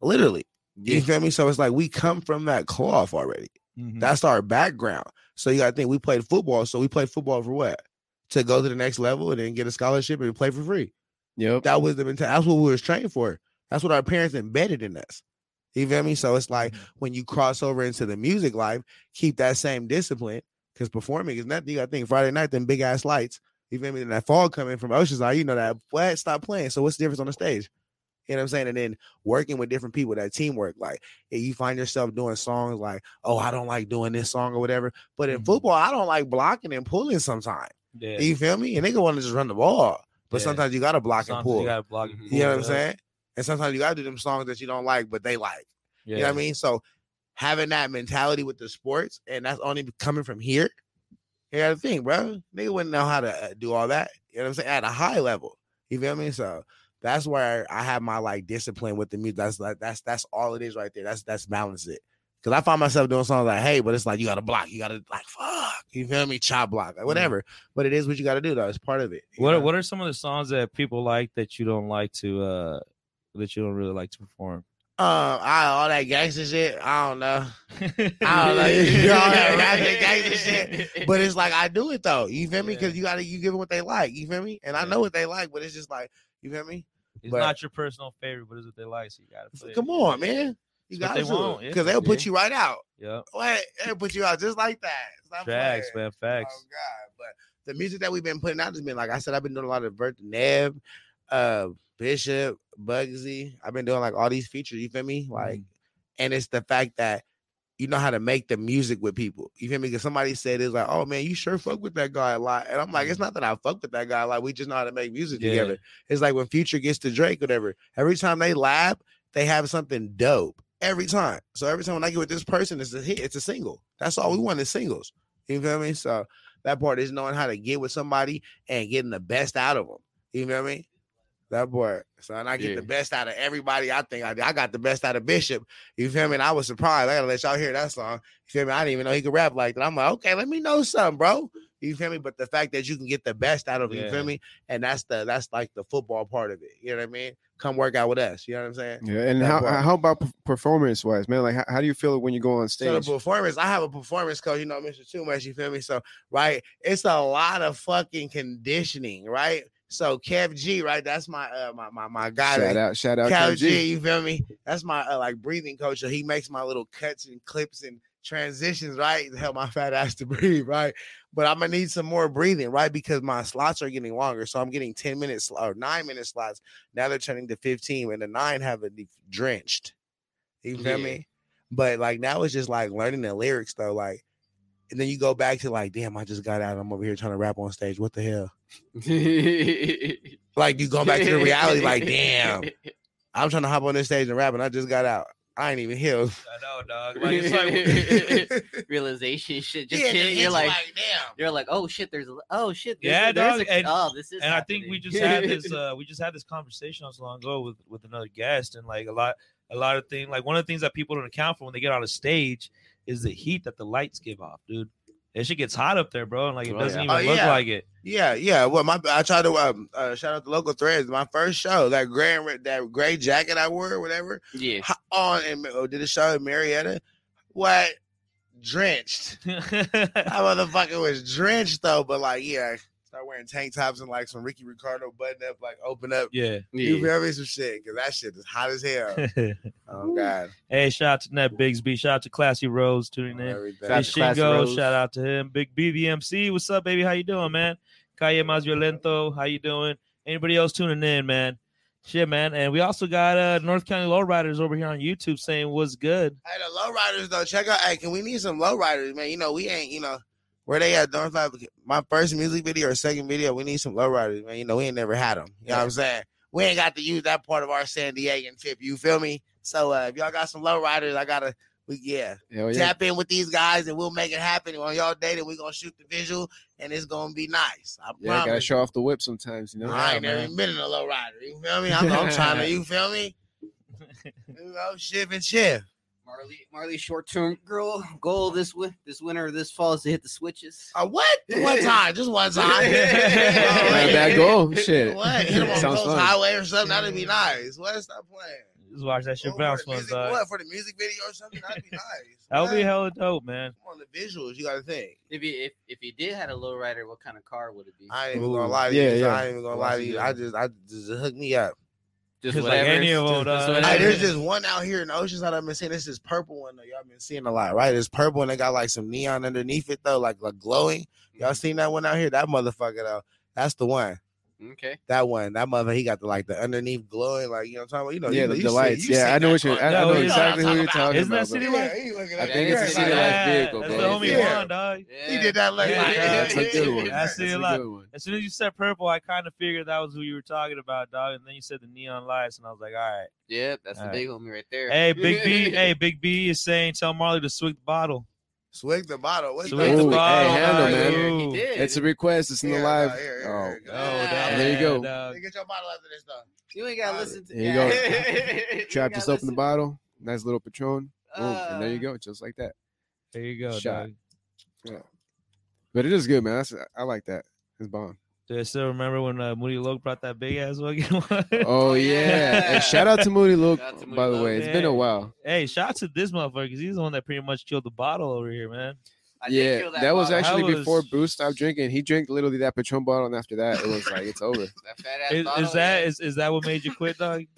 literally. You feel me? So it's like we come from that cloth already. Mm-hmm. That's our background. So you got to think we played football. So we played football for what? To go to the next level and then get a scholarship and play for free. Yep. That was the mentality. That's what we were trained for. That's what our parents embedded in us. You feel me? So it's like mm-hmm. when you cross over into the music life, keep that same discipline because performing is nothing. You got to think Friday night, then big ass lights. You feel me? And that fall coming from Oceanside, you know that what? Stop playing. So what's the difference on the stage? You know what I'm saying? And then working with different people, that teamwork. Like you find yourself doing songs like, oh, I don't like doing this song or whatever. But in mm-hmm. football, I don't like blocking and pulling sometimes. Yeah. You feel me? And they want to just run the ball. But yeah. sometimes you gotta block sometimes and pull. You gotta block and pull. You know what I'm saying? And sometimes you gotta do them songs that you don't like, but they like. Yeah. You know what I mean? So having that mentality with the sports, and that's only coming from here. You gotta think, bro. Nigga wouldn't know how to uh, do all that. You know what I'm saying? At a high level. You feel me? So that's where I have my like discipline with the music. That's like that's that's all it is right there. That's that's balance it. Cause I find myself doing songs like, hey, but it's like you gotta block, you gotta like fuck, you feel me? Chop block, like, whatever. Mm-hmm. But it is what you gotta do though. It's part of it. What know? what are some of the songs that people like that you don't like to uh that you don't really like to perform? Um, I, all that gangster shit. I don't know. I don't know. You know all that rapping gangster shit. But it's like I do it though. You feel me? Because yeah. you gotta you give them what they like. You feel me? And I know what they like, but it's just like you feel me. It's but, not your personal favorite, but it's what they like, so you gotta Come on, man. You got to because yeah, they'll put you right out. Yeah, they'll put you out just like that. Stop facts, playing. man, facts. Oh God, but the music that we've been putting out has been like I said, I've been doing a lot of Vert Neb, uh, Bishop, Bugsy. I've been doing like all these features. You feel me? Like, mm. and it's the fact that you know how to make the music with people. You feel me? Because somebody said it's like, oh man, you sure fuck with that guy a lot. And I'm like, it's mm-hmm. not that I fuck with that guy. Like, we just know how to make music yeah. together. It's like when Future gets to Drake, whatever. Every time they lab, they have something dope. Every time. So every time when I get with this person, it's a hit, it's a single. That's all we want is singles. You feel me? So that part is knowing how to get with somebody and getting the best out of them. You feel me? That boy, son, I get yeah. the best out of everybody. I think I, I got the best out of Bishop. You feel me? And I was surprised. I gotta let y'all hear that song. You feel me? I didn't even know he could rap like that. I'm like, okay, let me know something, bro. You feel me? But the fact that you can get the best out of it, yeah. you feel me? And that's the that's like the football part of it. You know what I mean? Come work out with us. You know what I'm saying? Yeah. And how how about performance wise, man? Like how, how, do you feel when you go on stage? So the performance, I have a performance coach. You know, Mr. Too Much. You feel me? So right, it's a lot of fucking conditioning, right? So Kev G, right? That's my uh my my, my guy. Shout that- out, shout out, Kev Kev G, G. you feel me? That's my uh, like breathing coach. So he makes my little cuts and clips and transitions, right? To help my fat ass to breathe, right? But I'm gonna need some more breathing, right? Because my slots are getting longer. So I'm getting 10 minutes or nine minute slots. Now they're turning to 15, and the nine have it drenched. You feel Yeah. me? But like now it's just like learning the lyrics though, like and then you go back to like, damn, I just got out. I'm over here trying to rap on stage. What the hell? Like you go back to the reality, like, damn, I'm trying to hop on this stage and rap, and I just got out. I ain't even here. I know, dog. Like, it's like, Realization shit just Yeah, hit. You're like, damn. you're like, oh shit, there's a, oh shit, there's Yeah, there's dog, a, and- oh, this is. and I think we just had this uh we just had this conversation not so long ago with with another guest and like a lot a lot of things like one of the things that people don't account for when they get on a stage is the heat that the lights give off, dude. That shit gets hot up there, bro, and like it Oh, doesn't yeah. even Oh, look yeah. like it. Yeah, yeah. Well, my I tried to um, uh, shout out the local threads. My first show, that gray that gray jacket I wore, or whatever, yeah. on and oh, did a show in Murrieta. What drenched? That motherfucker was drenched though. But like, yeah, start wearing tank tops and like some Ricky Ricardo button up, like open up. yeah. You yeah. feel me? Some shit because that shit is hot as hell. Oh god, hey, shout out to Net Bigsby, shout out to Classy Rose tuning in. everything. Shout out Hey, Shingo, Rose. shout out to him. Big BVMC, what's up, baby? How you doing, man? Calle Más Violento, how you doing? Anybody else tuning in, man? Shit, man. And we also got uh North County Lowriders over here on YouTube saying what's good. Hey, the lowriders though, check out. Hey, can we need some lowriders, man? You know, we ain't, you know, where they at North Africa. My first music video or second video, we need some lowriders, man. You know, we ain't never had them. You know what I'm saying? We ain't got to use that part of our San Diegan tip. You feel me? So uh, if y'all got some lowriders, I gotta, we yeah, Hell yeah. tap in with these guys and we'll make it happen. On y'all day that we gonna shoot the visual and it's gonna be nice. I Yeah, gotta show off the whip sometimes, you know. I ain't never even been in a lowrider. You feel me? I'm, I'm trying to. You feel me? You know, shift and shift. Marley, Marley's short-term girl goal this wi- this winter this fall is to hit the switches. Uh, what? One time, just one time. Not a bad goal. Shit. What? Hit him on Sounds Ghost fun. Highway or something. That'd be nice. What? Stop playing. Just watch that shit Or bounce for the once, what? For the music video or something? That'd be nice. That would be What? hella dope, man. Come on, the visuals. You got to think. If you if, if you did had a lowrider, what kind of car would it be? I ain't even gonna lie to yeah, you. yeah. I ain't even gonna lie to you. I just, I just hook me up. Just Just like any of them, Just dog. whatever. Hey, there's just one out here in Oceanside I've been seeing. This is purple one though. Y'all been seeing a lot, right? It's purple and they got like some neon underneath it though, like like glowing. Y'all mm-hmm. seen that one out here? That motherfucker though. That's the one. Okay. That one. That mother. He got the like the underneath glowing, like you know what I'm talking about. You know, Yeah, you, the- you the see- lights. you Yeah, I know what you're- one. I know You exactly what who you're talking about. Isn't that City bro. Lights? Yeah, he I think it's a Yeah, City like- vehicle, That's bro. the homie Yeah. Juan, dog. He did that like, Yeah, like That's a good one. I That's see a a lot. good one. As soon as you said purple, I kind of figured that was who you were talking about, dog. And then you said the neon lights, and I was like, all right. Yep, that's the All big homie right there. Hey, Big B. hey, Big B is saying, tell Marley to swig the bottle. Swig the bottle. What's Swig the Ooh, hey, handle, man. He did. It's a request. It's in the live. nah, here, here, Oh, here. Oh, Ah, damn, there you go. dog. Get your bottle after this though. You ain't gotta listen to. There you go. Trap gotta just open the bottle. Nice little Patron. Boom, and there you Uh, go, just like that. There you go, Shot. dog. But it is good, man. That's, I like that. It's bomb. Do I still remember when uh, Moody Loke brought that big ass fucking one? Oh yeah. yeah. And shout out to Moody Luke, Shout out to Moody by the way. It's been a while. hey, shout out to this motherfucker because he's the one that pretty much killed the bottle over here, man. I yeah, kill that, was actually That before was- Bruce stopped drinking. He drank literally that Patron bottle, and after that, it was like it's over. that fat ass Is, bottle, is that yeah. is, is that what made you quit, dog?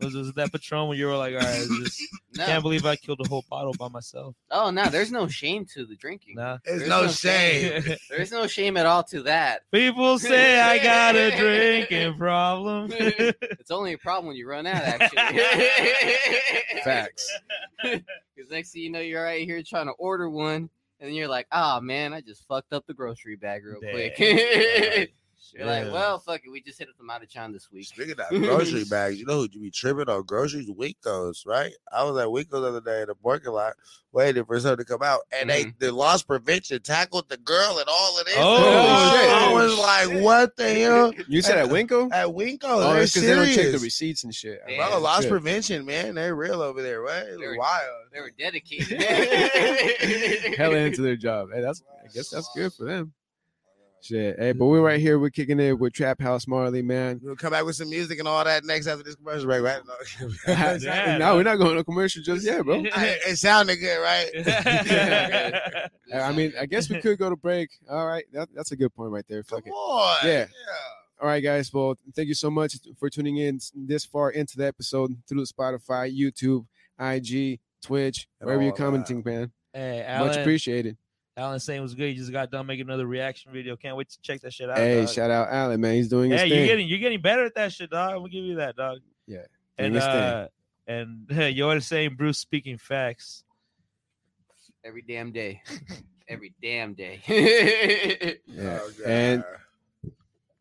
Was, was it that Patron when you were like, all right, it's just no. can't believe I killed a whole bottle by myself? Oh no, there's no shame to the drinking. Nah. There's, There's no, no shame. There's no shame at all to that. People say I got a drinking problem. It's only a problem when you run out, actually. Facts. Because next thing you know, you're right here trying to order one, and then you're like, "Oh man, I just fucked up the grocery bag real quick." You're like, "Well, fuck it, we just hit up the Matachan this week." Speaking of that grocery bags, you know who you be tripping on groceries? WinCo's, right? I was at WinCo's the other day in the parking lot waiting for something to come out, and they mm-hmm. the loss prevention tackled the girl and all of this. Oh, I shit. was like, what the hell? You said at WinCo? At WinCo's, Oh, they're it's because they don't check the receipts and shit. Yeah. Bro, loss Shit. prevention, man. They're real over there, right? They're- wild. They were dedicated. Hell into their job. Hey, that's I guess that's good for them. Shit. Hey, but we're right here. We're kicking it with TrappHouse Marley, man. We'll come back with some music and all that next after this commercial break, right? Yeah, no, we're not going to commercial just yet, bro. Hey, it sounded good, right? I mean, I guess we could go to break. All right, that, that's a good point right there. Come Fuck it. on. Yeah. all right, guys. Well, thank you so much for tuning in this far into the episode through Spotify, YouTube, IG, Twitch, And wherever you're all that. commenting, man. Hey, Much appreciated. Alan saying was good. You just got done making another reaction video. Can't wait to check that shit out. Hey, dog. shout out Alan, man. He's doing his Hey, you're getting you're getting better at that shit, dog. I'm gonna give you that, dog. Yeah, And his thing. uh, and you're saying Bruce speaking facts. Every damn day. Every damn day. yeah. Oh, And God.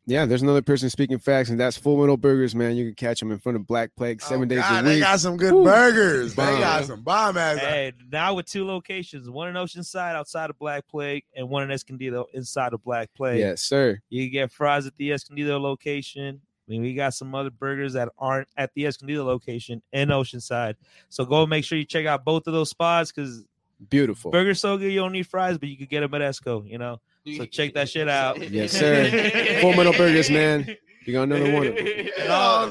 Yeah, there's another person speaking facts, and that's Full Metal Burgers, man. You can catch them in front of Black Plague seven Oh, days God, a week. They got some good Woo. burgers. They got some bomb ass. Hey, now with two locations, one in Oceanside outside of Black Plague, and one in Escondido inside of Black Plague. Yes, sir. You can get fries at the Escondido location. I mean, we got some other burgers that aren't at the Escondido location in Oceanside. So go make sure you check out both of those spots because Beautiful. burgers so good you don't need fries, but you could get them at Esco. You know, so check that shit out. Yes, sir. Full Metal Burgers, man. You got another one. of them. Oh,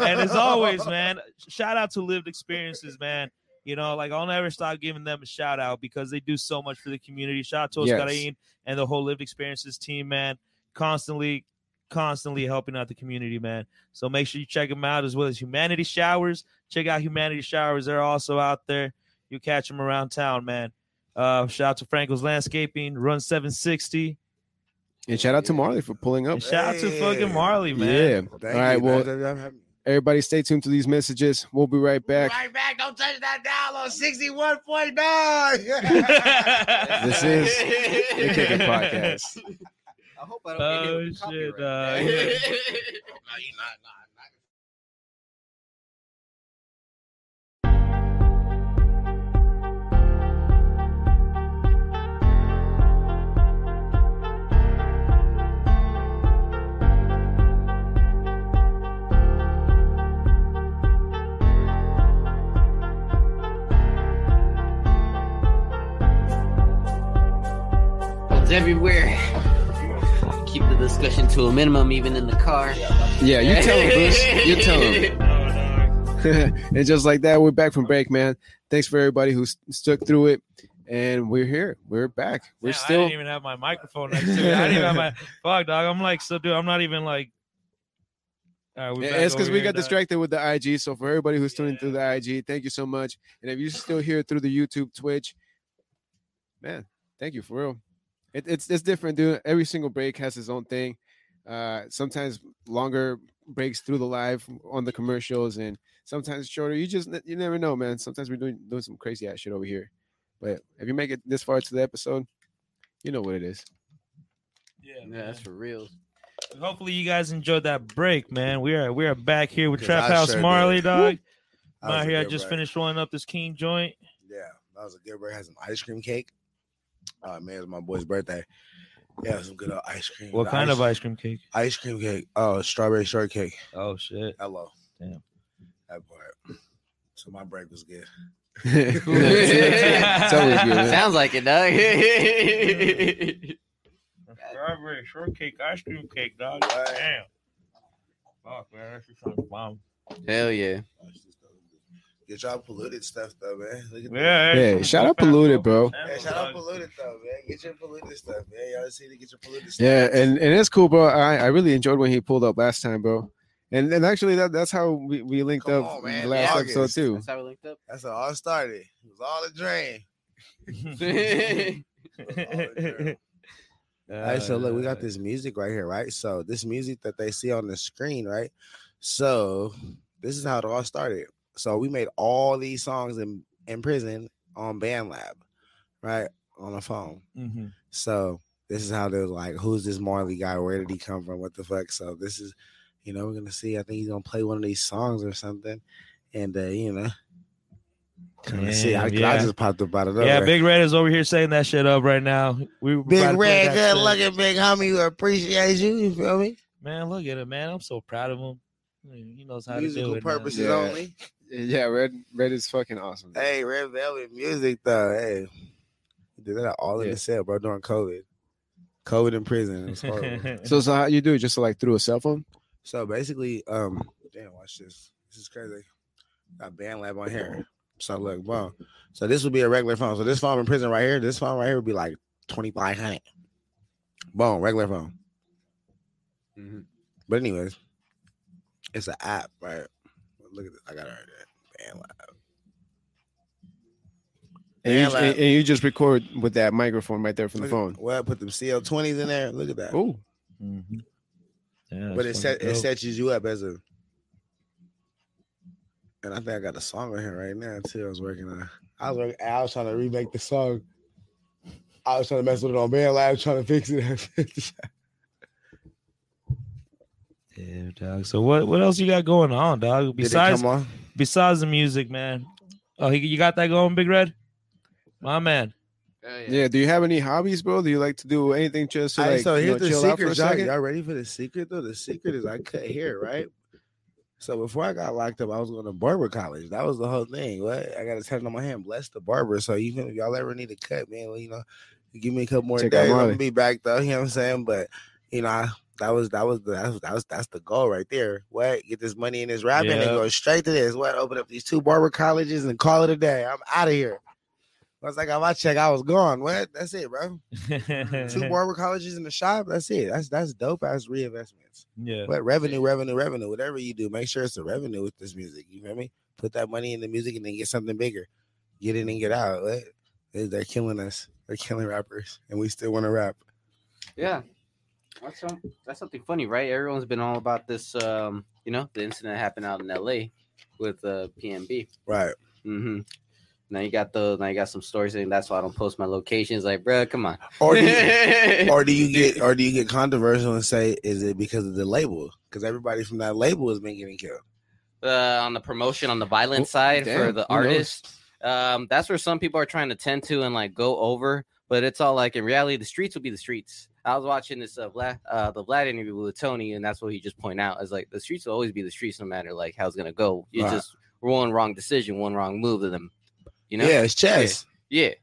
no. and as always, man, shout out to Lived Experiences, man. You know, like I'll never stop giving them a shout out because they do so much for the community. Shout out to Yes. And the whole Lived Experiences team, man. Constantly, constantly helping out the community, man. So make sure you check them out as well as Humanity Showers. Check out Humanity Showers. They're also out there. You catch them around town, man. Uh, shout out to Franco's Landscaping, Run 760. And shout out to Marley for pulling up. And shout out to fucking Marley, man. Yeah. Thank All right. you, Well, man. everybody, stay tuned to these messages. We'll be right back. Right back. Don't touch that dial on 61.9. This is the Kicking Podcast. I hope I don't get hit Oh, with shit, copyright. dog. No, you not, not, not. Everywhere. Keep the discussion to a minimum, even in the car. Yeah, you tell him, Bruce. You tell him. and just like that, we're back from break, man. Thanks for everybody who stuck through it. And we're here. We're back. We're Damn, I still. didn't even have my microphone next to me. I didn't even have my fuck, dog. I'm like, so dude, I'm not even like. All right, we're Yeah, it's because we here, got dog. distracted with the IG. So for everybody who's tuning through the IG, thank you so much. And if you're still here through the YouTube, Twitch, man, thank you for real. It, it's it's different, dude. Every single break has its own thing. Uh, sometimes longer breaks through the live on the commercials, and sometimes shorter. You just you never know, man. Sometimes we're doing doing some crazy ass shit over here. But if you make it this far to the episode, you know what it is. Yeah, Yeah, man. that's for real. Hopefully you guys enjoyed that break, man. We are we are back here with Trap I House sure Marley, did. dog. I'm out here. I just break. finished rolling up this King joint. Yeah, that was a good break. Had some ice cream cake. Oh man, it's my boy's birthday. Yeah, some good old ice cream. What The kind ice, of ice cream cake? ice cream cake? Oh, strawberry shortcake. Oh shit. Hello. Damn. That part. So my break was good. it's good. Sounds like it, dog. Strawberry shortcake ice cream cake, dog. What? Damn. Fuck, man. That's just something bomb. Hell yeah. Get y'all polluted stuff though, man. Look at that. Yeah, Hey, shout out polluted, bro. Hey, shout out polluted though, man. Get your polluted stuff, man. Y'all see to get your polluted stuff. Yeah, and, and it's cool, bro. I, I really enjoyed when he pulled up last time, bro. And and actually that that's how we, we linked Come up on, man. the last August. episode too. That's how we linked up. that's how it all started. It was all a dream. All right, so look, we got this music right here, right? So this music that they see on the screen, right? So this is how it all started. So we made all these songs in in prison on BandLab, right? On the phone. Mhm. So this is how they're like, who's this Marley guy? Where did he come from? What the fuck? So this is, you know, we're gonna see. I think he's gonna play one of these songs or something, and uh, you know, kind of see. I, 'cause I just popped up out of Yeah. Big Red is over here saying that shit up right now. We Big Red, good shit. looking big homie who appreciates you. You feel me? Man, look at him, man. I'm so proud of him. He knows how to Musical do it. man. purposes Yeah. only. Yeah, red red is fucking awesome. bro. Hey, Red Velvet music though. Hey, we did that all in Yeah. the cell, bro, during COVID. COVID in prison. It was. So so how you do it? Just like through a cell phone? so basically, um, damn, watch this. This is crazy. Got BandLab on here. So look, boom. So this would be a regular phone. So this phone in prison right here, this phone right here would be like twenty five hundred. Boom, regular phone. But anyways, it's an app, right? Look at this. I got it right there. BandLab. And you, and, and you just record with that microphone right there from the Look at- phone. Well, I put them CL20s in there. Look at that. Oh, Mhm. Yeah, but it that's set fucking it sets you up as a. And I think I got a song on here right now too. I was working on. I was working, I was trying to remake the song. I was trying to mess with it on BandLab, trying to fix it. Yeah, dog. So what what else you got going on, dog? Besides on? besides the music, man. Oh, you got that going, Big Red? My man. Oh, yeah. Do you have any hobbies, bro? Do you like to do anything just to All right, like so you know, the chill secret, out for a Y'all second? Y'all ready for the secret though? The secret is I cut hair, right? So before I got locked up, I was going to barber college. That was the whole thing. What I got a tattoo on my hand. Bless the barber. So even if y'all ever need a cut, man, well, you know, give me a couple more Check days. I'm gonna be back though. You know what I'm saying? But you know, I, that was that was the that was, that was that's the goal right there. What get this money in this rapping and go straight to this. What open up these two barber colleges and call it a day. I'm out of here. Once I got my check, I was gone. What? That's it, bro. Two barber colleges in the shop. That's it. That's that's dope ass reinvestments. yeah. But revenue, revenue, revenue. Whatever you do, make sure it's a revenue with this music. You feel me? Put that money in the music and then get something bigger. Get in and get out. What? They're killing us. They're killing rappers, and we still want to rap. Yeah. That's some, that's something funny, right? Everyone's been all about this um, you know, the incident that happened out in LA with uh PNB. Right. Mm-hmm. Now you got the now you got some stories saying that's why I don't post my locations. Like, bro, come on. Or do you, or do you get or do you get controversial and say is it because of the label? Because everybody from that label has been getting killed. uh, on the promotion on the violent side for the artist. Um, that's where some people are trying to tend to and like go over, but it's all like in reality, the streets will be the streets. I was watching this uh, Vlad, uh the Vlad interview with Tony, and that's what he just point out is like the streets will always be the streets, no matter like how it's gonna go. You Right. just one wrong decision, one wrong move to them. You know? Yeah, it's chess. Yeah.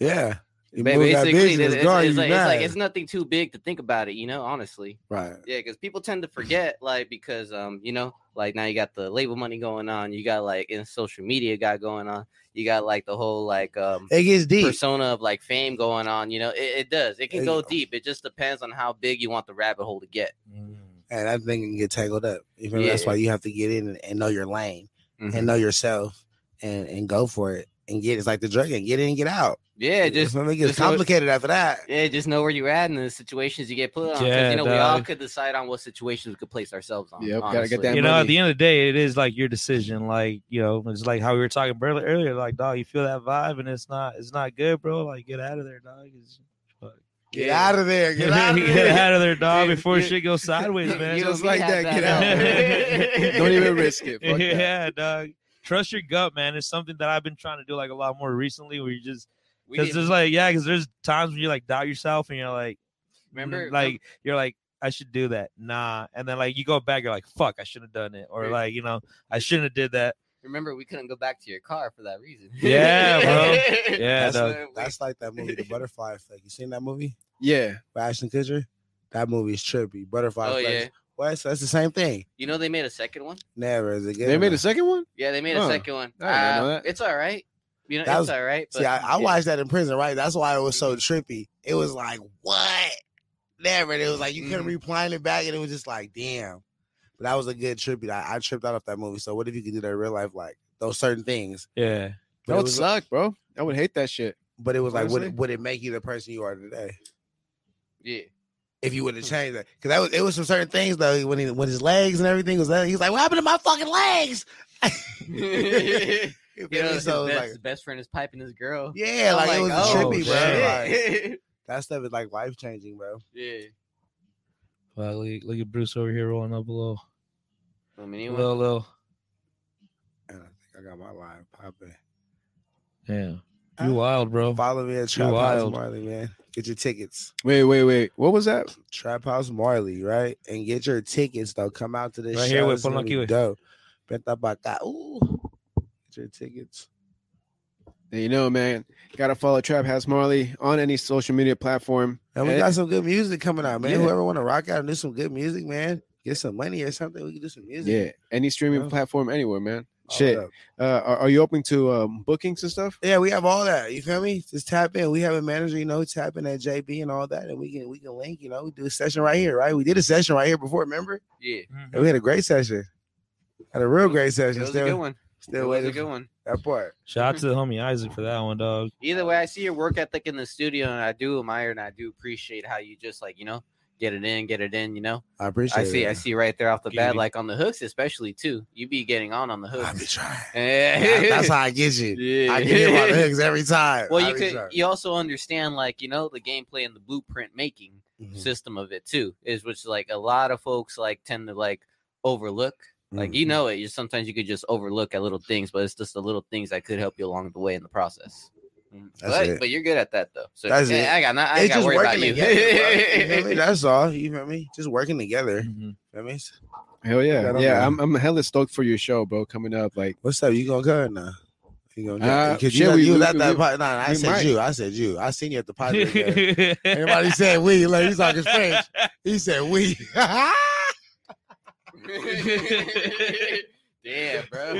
Yeah. You Ba- move that Basically, it's, it's like, it's like it's nothing too big to think about it, you know. Honestly, right. yeah, because people tend to forget, like, because um, you know, like now you got the label money going on, you got like in social media got going on, you got like the whole like um It gets deep. persona of like fame going on. You know, it, it does. It can Hey, go deep. It just depends on how big you want the rabbit hole to get. Mm. and that thing can get tangled up. You me? That's why you have to get in and, and know your lane Mhm. and know yourself and and go for it and get it's like the drug and get in and get out. Yeah, You just feel me? it gets just know- complicated after that. yeah, just know where you're at in the situations you get put on. 'cause, Yeah, you know, we all could decide on what situations we could place ourselves on. Yep, gotta get that you know, at the end of the day, it is like your decision. Like, you know, it's like how we were talking earlier. earlier like, dog, you feel that vibe and it's not it's not good, bro. Like, get out of there, dog. It's. Get Yeah. out of there. Get out of get there. out of there, dog, before you- shit goes sideways, man. Just like had that, get out. there. Don't even risk it. Fuck that. yeah, dog. Trust your gut, man. It's something that I've been trying to do like a lot more recently. Where you just because there's like yeah, because there's times when you like doubt yourself and you're like, remember like you're like I should do that, nah, and then like you go back, you're like fuck, I should have done it, or Right. like you know I shouldn't have did that. remember we couldn't go back to your car for that reason. Yeah, bro. Yeah, That's, dog. that's like that movie, The Butterfly Effect. You seen that movie? Yeah. With Ashton Kutcher? That movie is trippy. Butterfly Oh Effect. yeah. What? So that's the same thing. You know they made a second one. Never is it good. They or made a second one? Yeah, they made Huh. a second one. I did not know Uh, that. It's all right. You know, That it's was- all right. See, I, I yeah. watched that in prison, right? That's why it was so trippy. It was like, what? Never. And it was like you couldn't Mhm. rewind it back, and it was just like, damn. But that was a good tribute. I, I tripped out of that movie. So what if you could do that in real life, like those certain things? Yeah, But That it would was, suck, bro. I would hate that shit. but it was like, would Honestly. it, would it make you the person you are today? Yeah. If you would have changed that, because that was it was some certain things though. When he when his legs and everything was, he was like, "What happened to my fucking legs?" you You know, feel me? his, so best, like, his best friend is piping his girl. yeah, I'm like, it was oh, trippy, bro. Like, that stuff is like life changing, bro. yeah. well, look, look at Bruce over here rolling up a little, I mean, anyway, little, little. And I think I got my live popping. Damn, uh, you wild, bro. Follow me at Trap House. Marley, man. Get your tickets. Wait, wait, wait. What was that? TrappHouse Marley, right? And get your tickets though. Come out to this Right show. here with It's gonna Ponlo be Kiwi. dope. Venta pa' Ooh. Get your tickets. And you know, man, gotta follow TrappHouse Marley on any social media platform. And we got some good music coming out, man. Yeah. Whoever want to rock out and do some good music, man, get some money or something. We can do some music. yeah, any streaming Yeah. platform anywhere, man. Shit. Uh, are, are you open to um, bookings and stuff? Yeah, we have all that. You feel me? Just tap in. We have a manager, you know, tap in at JB and all that, and we can we can link. You know, we do a session right here, right? We did a session right here before. Remember? Yeah, And we had a great session. Had a real great it session. was a good Still, one. It still was a good one. that part. Shout out to the homie Isaac for that one, dog. Either way, I see your work ethic in the studio, and I do admire and I do appreciate how you just like you know get it in, get it in. You know, I appreciate. I see. I see right there off the bat, like on the hooks, especially too. You be getting on on the hooks. I be trying. Yeah. That's how I get you. Yeah. I get him on the hooks every time. Well, I you could. trying. You also understand, like you know, the gameplay and the blueprint making Mhm. system of it too, is which like a lot of folks like tend to like overlook. Like you Mhm. know it, you sometimes you could just overlook at little things, but it's just the little things that could help you along the way in the process. That's But, it. but you're good at that though. So That's yeah, it. I got not, I ain't got just worry about you. together. bro. You feel me? That's all. You feel me? Just working together. Mhm. Feel me? Hell yeah, yeah. I'm I'm hella stoked for your show, bro. Coming up, like What's up? You gonna go now? You gonna Uh, because yeah, you, we- you was we- that we- pod- nah, I said might. you. I said you. I seen you at the party. game. Everybody said we. Like he's talking French. He said we. Damn, bro.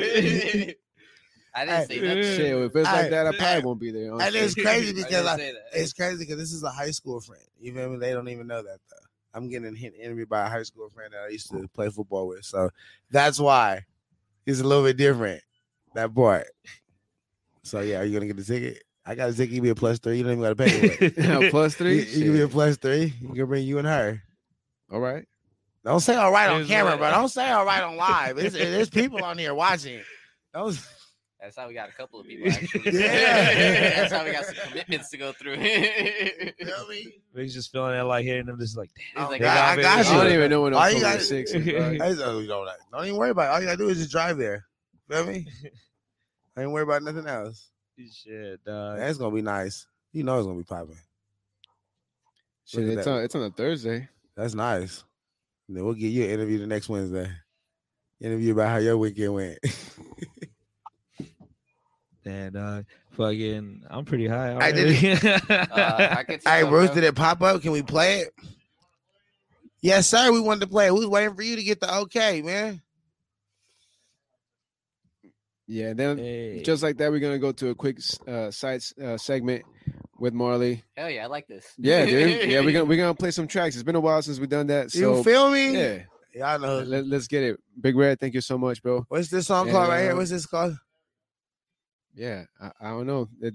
I didn't say that. shit. If it's Hey, like that, I hey. probably won't be there. and it's crazy I because didn't I, it's crazy because this is a high school friend. You feel me? They don't even know that though. I'm getting hit interviewed by a high school friend that I used to play football with. So that's why it's a little bit different. That part. So yeah, are you gonna get the ticket? I got a ticket. You be a plus three. You don't even gotta pay for it. Plus You, three. you can be a plus three. You can bring you and her. All right. Don't say all right on camera, it- bro. Don't say all right on live. It's, there's people on here watching. Don't, That's how we got a couple of people. Actually. Yeah. That's how we got some commitments to go through. feel me? He's just feeling that like hitting him, just like damn. He's like, Yeah, I "Ah, got baby, you. I don't even know when All you October gotta- six is. bro. I just, you know, that. don't even worry about it. All you gotta do is just drive there. Feel me? I ain't worry about nothing else. Shit, dog. That's gonna be nice. You know it's gonna be popping. Shit, it's that. on it's on a Thursday. That's nice. And then we'll get you an interview the next Wednesday. Interview about how your weekend went. Damn, dog. Fucking, I'm pretty high. I did already. Uh, I could Hey, tell, Bruce, did it pop up? Can we play it? Yes, sir. We wanted to play it. We was waiting for you to get the okay, man. Yeah. Then Hey. just like that, we're gonna go to a quick uh, side uh, segment with Marley. Hell yeah, I like this. Yeah, dude. Yeah, we're gonna we're gonna play some tracks. It's been a while since we've done that. you So feel me? yeah, Y'all know. let, us get it. Big Red, thank you so much, bro. What's this song called right here? What's this called? Yeah, I, I don't know. The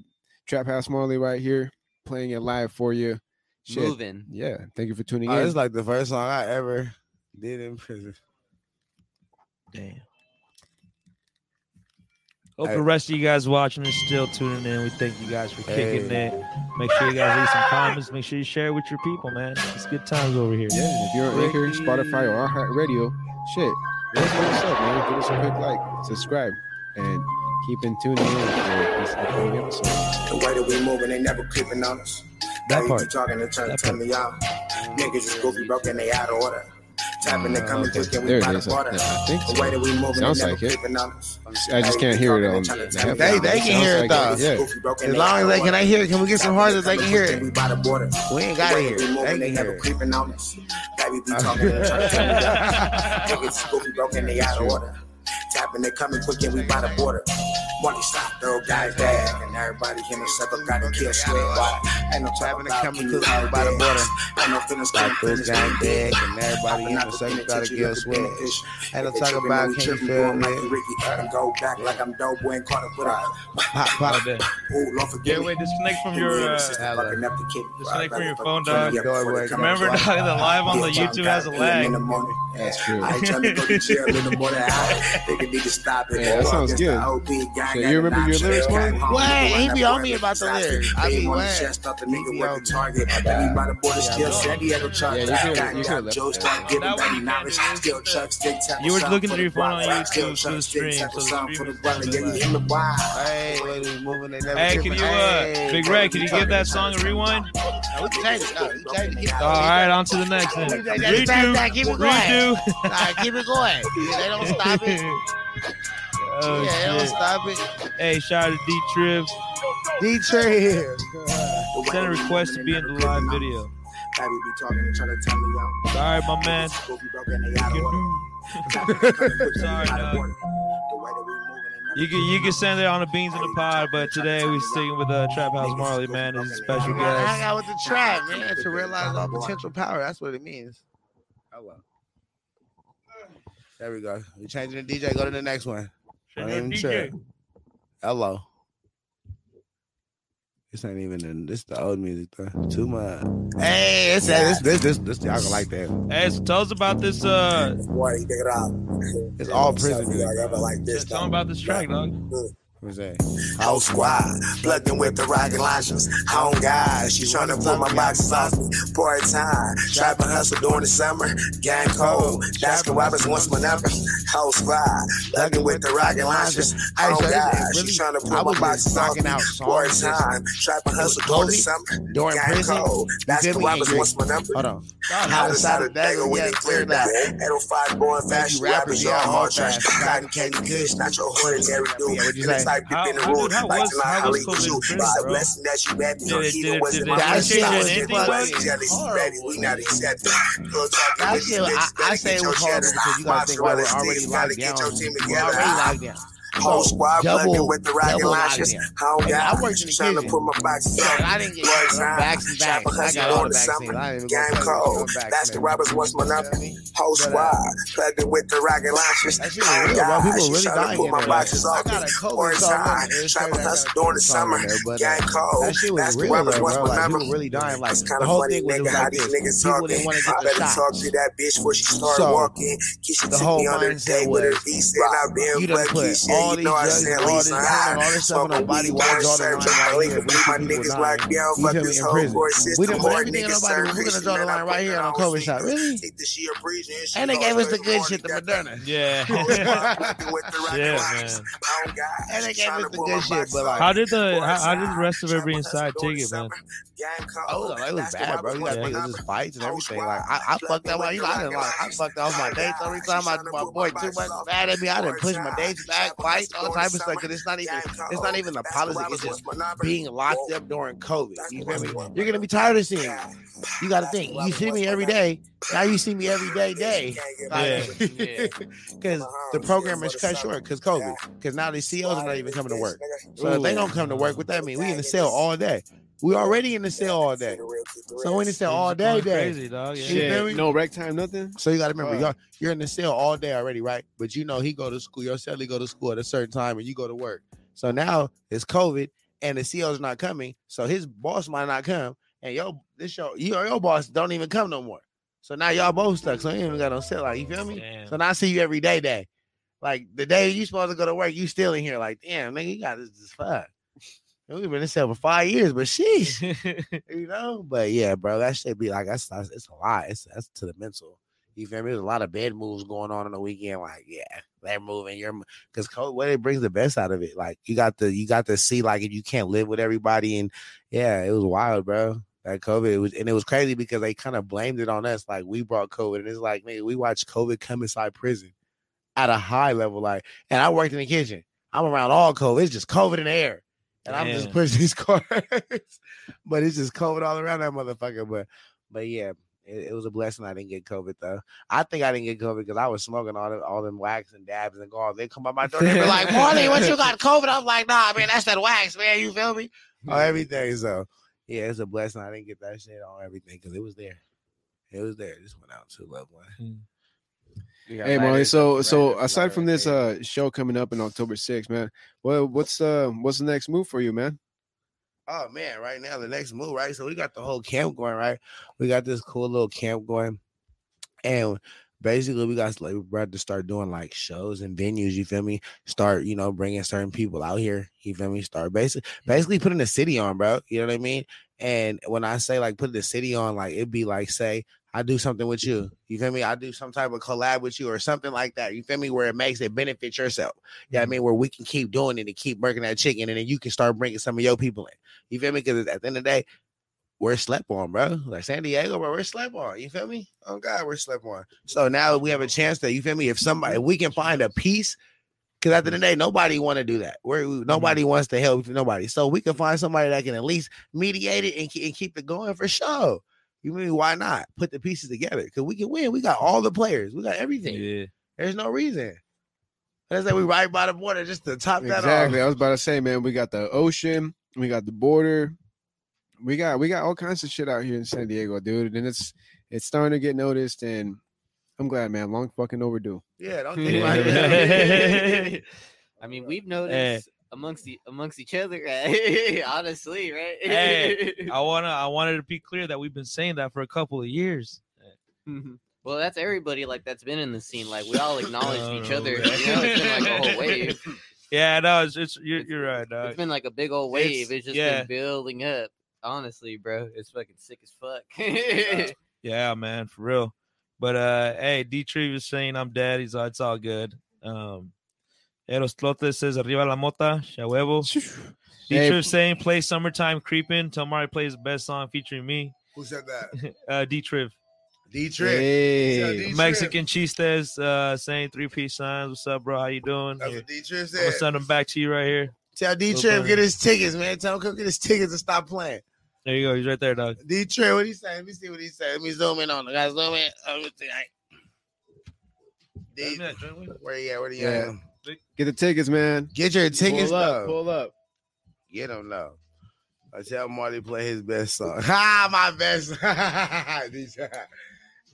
TrappHouse Marley right here playing it live for you. Shit. Moving. Yeah, thank you for tuning Oh, in. it's like the first song I ever did in prison. Damn. Hope Hey. the rest of you guys watching is still tuning in. We thank you guys for kicking Hey. it. Make sure you guys leave some comments. Make sure you share it with your people, man. It's good times over here. Yeah, if you're on Anchor, Spotify, or iHeart Radio, shit, let us know what's up, man. Give us a quick like, subscribe, and keep in tuning in for this upcoming episode. The way that we moving, they never creeping on us. That Now you part. keep talking and trying That to tell me out. Niggas is goofy, broken, they out of order. Tapping and uh, coming quick and There we it by the I, border. I think The way that we moving, Sounds like it. creeping on. I just can't hear it on the They- They they can hear it though. Yeah. As long as they can they hear it, can we get some hearts that they can hear it? We by the border. We ain't gotta hear it. moving, They they can never hear it. creeping on us. Baby be talking to tell me that. Niggas is goofy, broken, they out of order. Tapping and coming quick and we by the border. Money stop, throw guys back, and everybody in the circle got to kill sweat. Why? Ain't no Tapping talking and about coming keep quick you and by the border. there. Ain't no feelings, Stop can't those finish, guys can't dead, dig. and everybody in the circle gotta kill sweat. Ain't no talking about can you feel me? Ricky and go back like I'm dope when caught up with a Pop, pop. Damn. Ooh, Lord forgive Yeah, me. wait, disconnect from your. Uh, Disconnect from your phone, dog. Remember, dog, the live on the YouTube has a lag. That's true. I ain't trying to go to jail in the morning. I think it need to stop it. Yeah, that sounds Against the good. Gang So you remember your lyrics, Knox Mark? What? He be on me about the lyrics. I be on the chest, thought the nigga be worth on the target. Then he by the border, still San Diego truck. Yeah, you could've- Got you down could've left Joe, that. start giving That baby one knowledge. you Still chuck, stick, tackle You were something looking for through your the phone on block. YouTube Still through chuck, the stick, stream, tackle so the something for stream the brother. is Yeah, you like- in the wild. Hey, wait, we moving, they never hey, can tripping. you, uh, Hey, Big Red, can you give that song a rewind? No, we can change it. No, we can change it. Keep it All going. right, on to the next then. Keep it- just change Keep it going. All right, keep it going. They don't stop it. oh, yeah, they don't stop it. Hey, shout out to D Trib. D-Trey here. Send a request to be in the live video. Baby be talking and trying to tell me out. All right, my man. Goofy broke and they out of You order. do. Tapping and coming quick and we Sorry, dog. border. The way that we moving, You can you can send it on the beans in the pod, but today we're sticking with uh, TrappHouse Marley, man, as a special You gotta hang out with the trap, man, to realize all potential power. That's what it means. Hello. There we go. We changing the DJ. Go to the next one. Don't even trip. Hello. This ain't even in, this the old music though. Too much. Hey, it's this this this this y'all gonna like that. Hey, so tell us about this. Uh, Boy, you it out. It's all prison music. I ever like this. tell them about this track, dog. That? Whole squad, plugged in with the rocket launchers. Home guys, she tryna pull my boxes off me. Part time, trapping hustle during the summer. Gang cold, Baskin Robbins wants my number. Whole squad, plugged in with the rocket launchers. Home this guys, is she really- tryna pull my boxes off me. Part time, trapping hustle during the summer. During Gang prison, cold, Baskin? Robbins wants my number. Hold on. How of that, when yeah, they clear that. that. 805 going fast, rappers, y'all hard trash. Cotton candy kush, not your ordinary dude. Yeah, what'd you And the say? How- in the how room, did- how like was- tonight, how I'll was leave with COVID you. By a blessing that you met me, Did it- even did it- was did in it- my did it life. I was anything, just though? like jealous, ready, we not accepted. Little talking That with shit, I, bitches, I say it was horrible cheddar. because you gotta think why we're already locked down. We're already locked down. Whole squad double- plugging with the rocket lockdown. Home And I worked in the trying to kitchen. put my boxes Yeah, on. I didn't get Blood them sign, backs and backs. chopper I hustle got all the the summer. I didn't even Gang go take cold, no vaccine. Baskin Robbins wants my number. You know what I mean? Whole uh, squad plugged in with the rocket launchers. That shit was Home real, bro. guys, People really trying to dying put my boxes I off got me. a COVID One song. time, It's trying to hustle during the summer. but, Gang cold, That shit was Baskin real, Robbins though, wants bro. my number. really dying. Like It's the kind of whole funny, thing was, nigga, how like these this. niggas People talking. didn't want to I get the better shot. talk to that bitch before she start walking. Keisha took me on mindset date with her V said I've been fuck Keisha. All these drugs, all this Lisa heroin, high. all this stuff on our body. Why draw the line right here? We leave my see people niggas locked down. Fuck this whole prison. court We system. done put Hard everything in niggas our body. serve We're gonna Christian, draw the line right here on COVID shot. Really? Think that she a preacher and they gave us the good shit, the got Moderna. Yeah. Whole squad plugging with the rocket Shit, launchers. man. And they gave us the good shit, but like- How did the how, how did the rest of everybody inside take it, man? Oh, cold, it was bad, bro. You Robbins gotta wants think my it was number. just fights and everything. Like I, I fucked that one. You know, I didn't like I fucked off my dates every time I my boy too much mad at me. I didn't push my dates back, all type of stuff. Cause it's not even it's not even a policy. It's just being locked up during COVID. You feel me? You're gonna be tired of seeing me. You gotta think. You see me every day. Now you see me every day, day. Because the program is cut short because COVID. Because now the CEOs are not even coming to work. So if they don't come to work, what that mean? We in the cell all day. We already in the cell all day. So we in the cell all day, day. Crazy, dog. Yeah. Shit, no rec time, nothing. So you got to remember, Uh. you're, you're in the cell all day already, right? But you know he go to school. Your cellie go to school at a certain time, and you go to work. So now it's COVID, and the CEO's not coming. So his boss might not come, and yo, this your your, your boss don't even come no more. So now y'all both stuck. So you ain't even got no cell. Like you feel me? Damn. So now I see you every day, day. Like the day you supposed to go to work, you still in here. Like damn, nigga, you got this, this fuck. We've been in this cell for five years, but sheesh, you know. But yeah, bro, that should be like that's, that's it's a lot. It's that's to the mental. You feel me? There's a lot of bad moves going on in the weekend. Like, yeah, they're moving. You're because cold weather brings the best out of it. Like, you got to you got to see like if you can't live with everybody, and yeah, it was wild, bro. That COVID, it was and it was crazy because they kind of blamed it on us. Like we brought COVID, and it's like, nigga, we watched COVID come inside prison at a high level. Like, and I worked in the kitchen. I'm around all COVID. It's just COVID in the air. And I'm just pushing these cars. but it's just COVID all around that motherfucker. But but yeah, it, it was a blessing I didn't get COVID though. I think I didn't get COVID because I was smoking all them all them wax and dabs and gauze. They come by my door, they be like, Marley, what you got COVID? I'm like, nah, man, that's that wax, man. You feel me? On everything. So yeah, it's a blessing I didn't get that shit on everything because it was there. It was there. It just went out to loved one. Hmm. Hey, Molly. So, so aside from this uh show coming up in October 6th, man, well, what's uh what's the next move for you, man? Oh man, right now the next move, right? So we got the whole camp going, right? We got this cool little camp going, and basically we got like we're about to start doing like shows and venues. You feel me? Start, you know, bringing certain people out here. You feel me? Start basically, basically putting the city on, bro. You know what I mean? And when I say like put the city on, like it'd be like say I do something with you. Mm-hmm. You feel me? I do some type of collab with you or something like that. You feel me? Where it makes it benefit yourself. Yeah, I mm-hmm. mean, where we can keep doing it and keep working that chicken, and then you can start bringing some of your people in. You feel me? Because at the end of the day, we're slept on, bro. Like San Diego, bro, we're slept on. You feel me? Oh God, we're slept on. So now we have a chance that you feel me. If somebody, if we can find a piece, because at the end of the day, nobody want to do that. We're we- mm-hmm. nobody wants to help nobody. So we can find somebody that can at least mediate it and, and keep it going for sure. You mean why not put the pieces together? Because we can win. We got all the players. We got everything. Yeah. There's no reason. That's like we right by the border just to top that Exactly. off. Exactly. I was about to say, man, we got the ocean, we got the border, we got we got all kinds of shit out here in San Diego, dude. And it's it's starting to get noticed, and I'm glad, man. Long fucking overdue. Yeah, don't think about it. I mean, we've noticed amongst the amongst each other, right? honestly, right? Hey, I wanna I wanted to be clear that we've been saying that for a couple of years. well, that's everybody like that's been in the scene. Like we all acknowledged No, each other. man. You know, it's been like a whole wave. Yeah, no, it's, it's you're, you're right, dog. It's been like a big old wave. It's, just yeah. been building up. Honestly, bro, it's fucking sick as fuck. Yeah, man, for real. But uh hey, D Tree was saying I'm dead. He's all it's all good. Um Eros Tlotes says Arriba la Mota, Shahuevo. D Hey. Tree saying play Summertime Creeping. Tomari plays the best song featuring me. Who said that? Uh D Triv. D Trick. Hey, D-Trip. Mexican Chistes uh saying three piece signs. What's up, bro? How you doing? That's I'm what D Trick gonna said. send them back to you right here. Tell D So get his tickets, man. Tell him come get his tickets and stop playing. There you go. He's right there, dog. D Trick, what he saying? Let me see what he said. Let me zoom in on the guys. Zoom in. Let me see. D, where he at? Where he Yeah. at? Get the tickets, man. Get your tickets pull up, though. pull up. Get them though. I tell Marty play his best song. Ha, my best.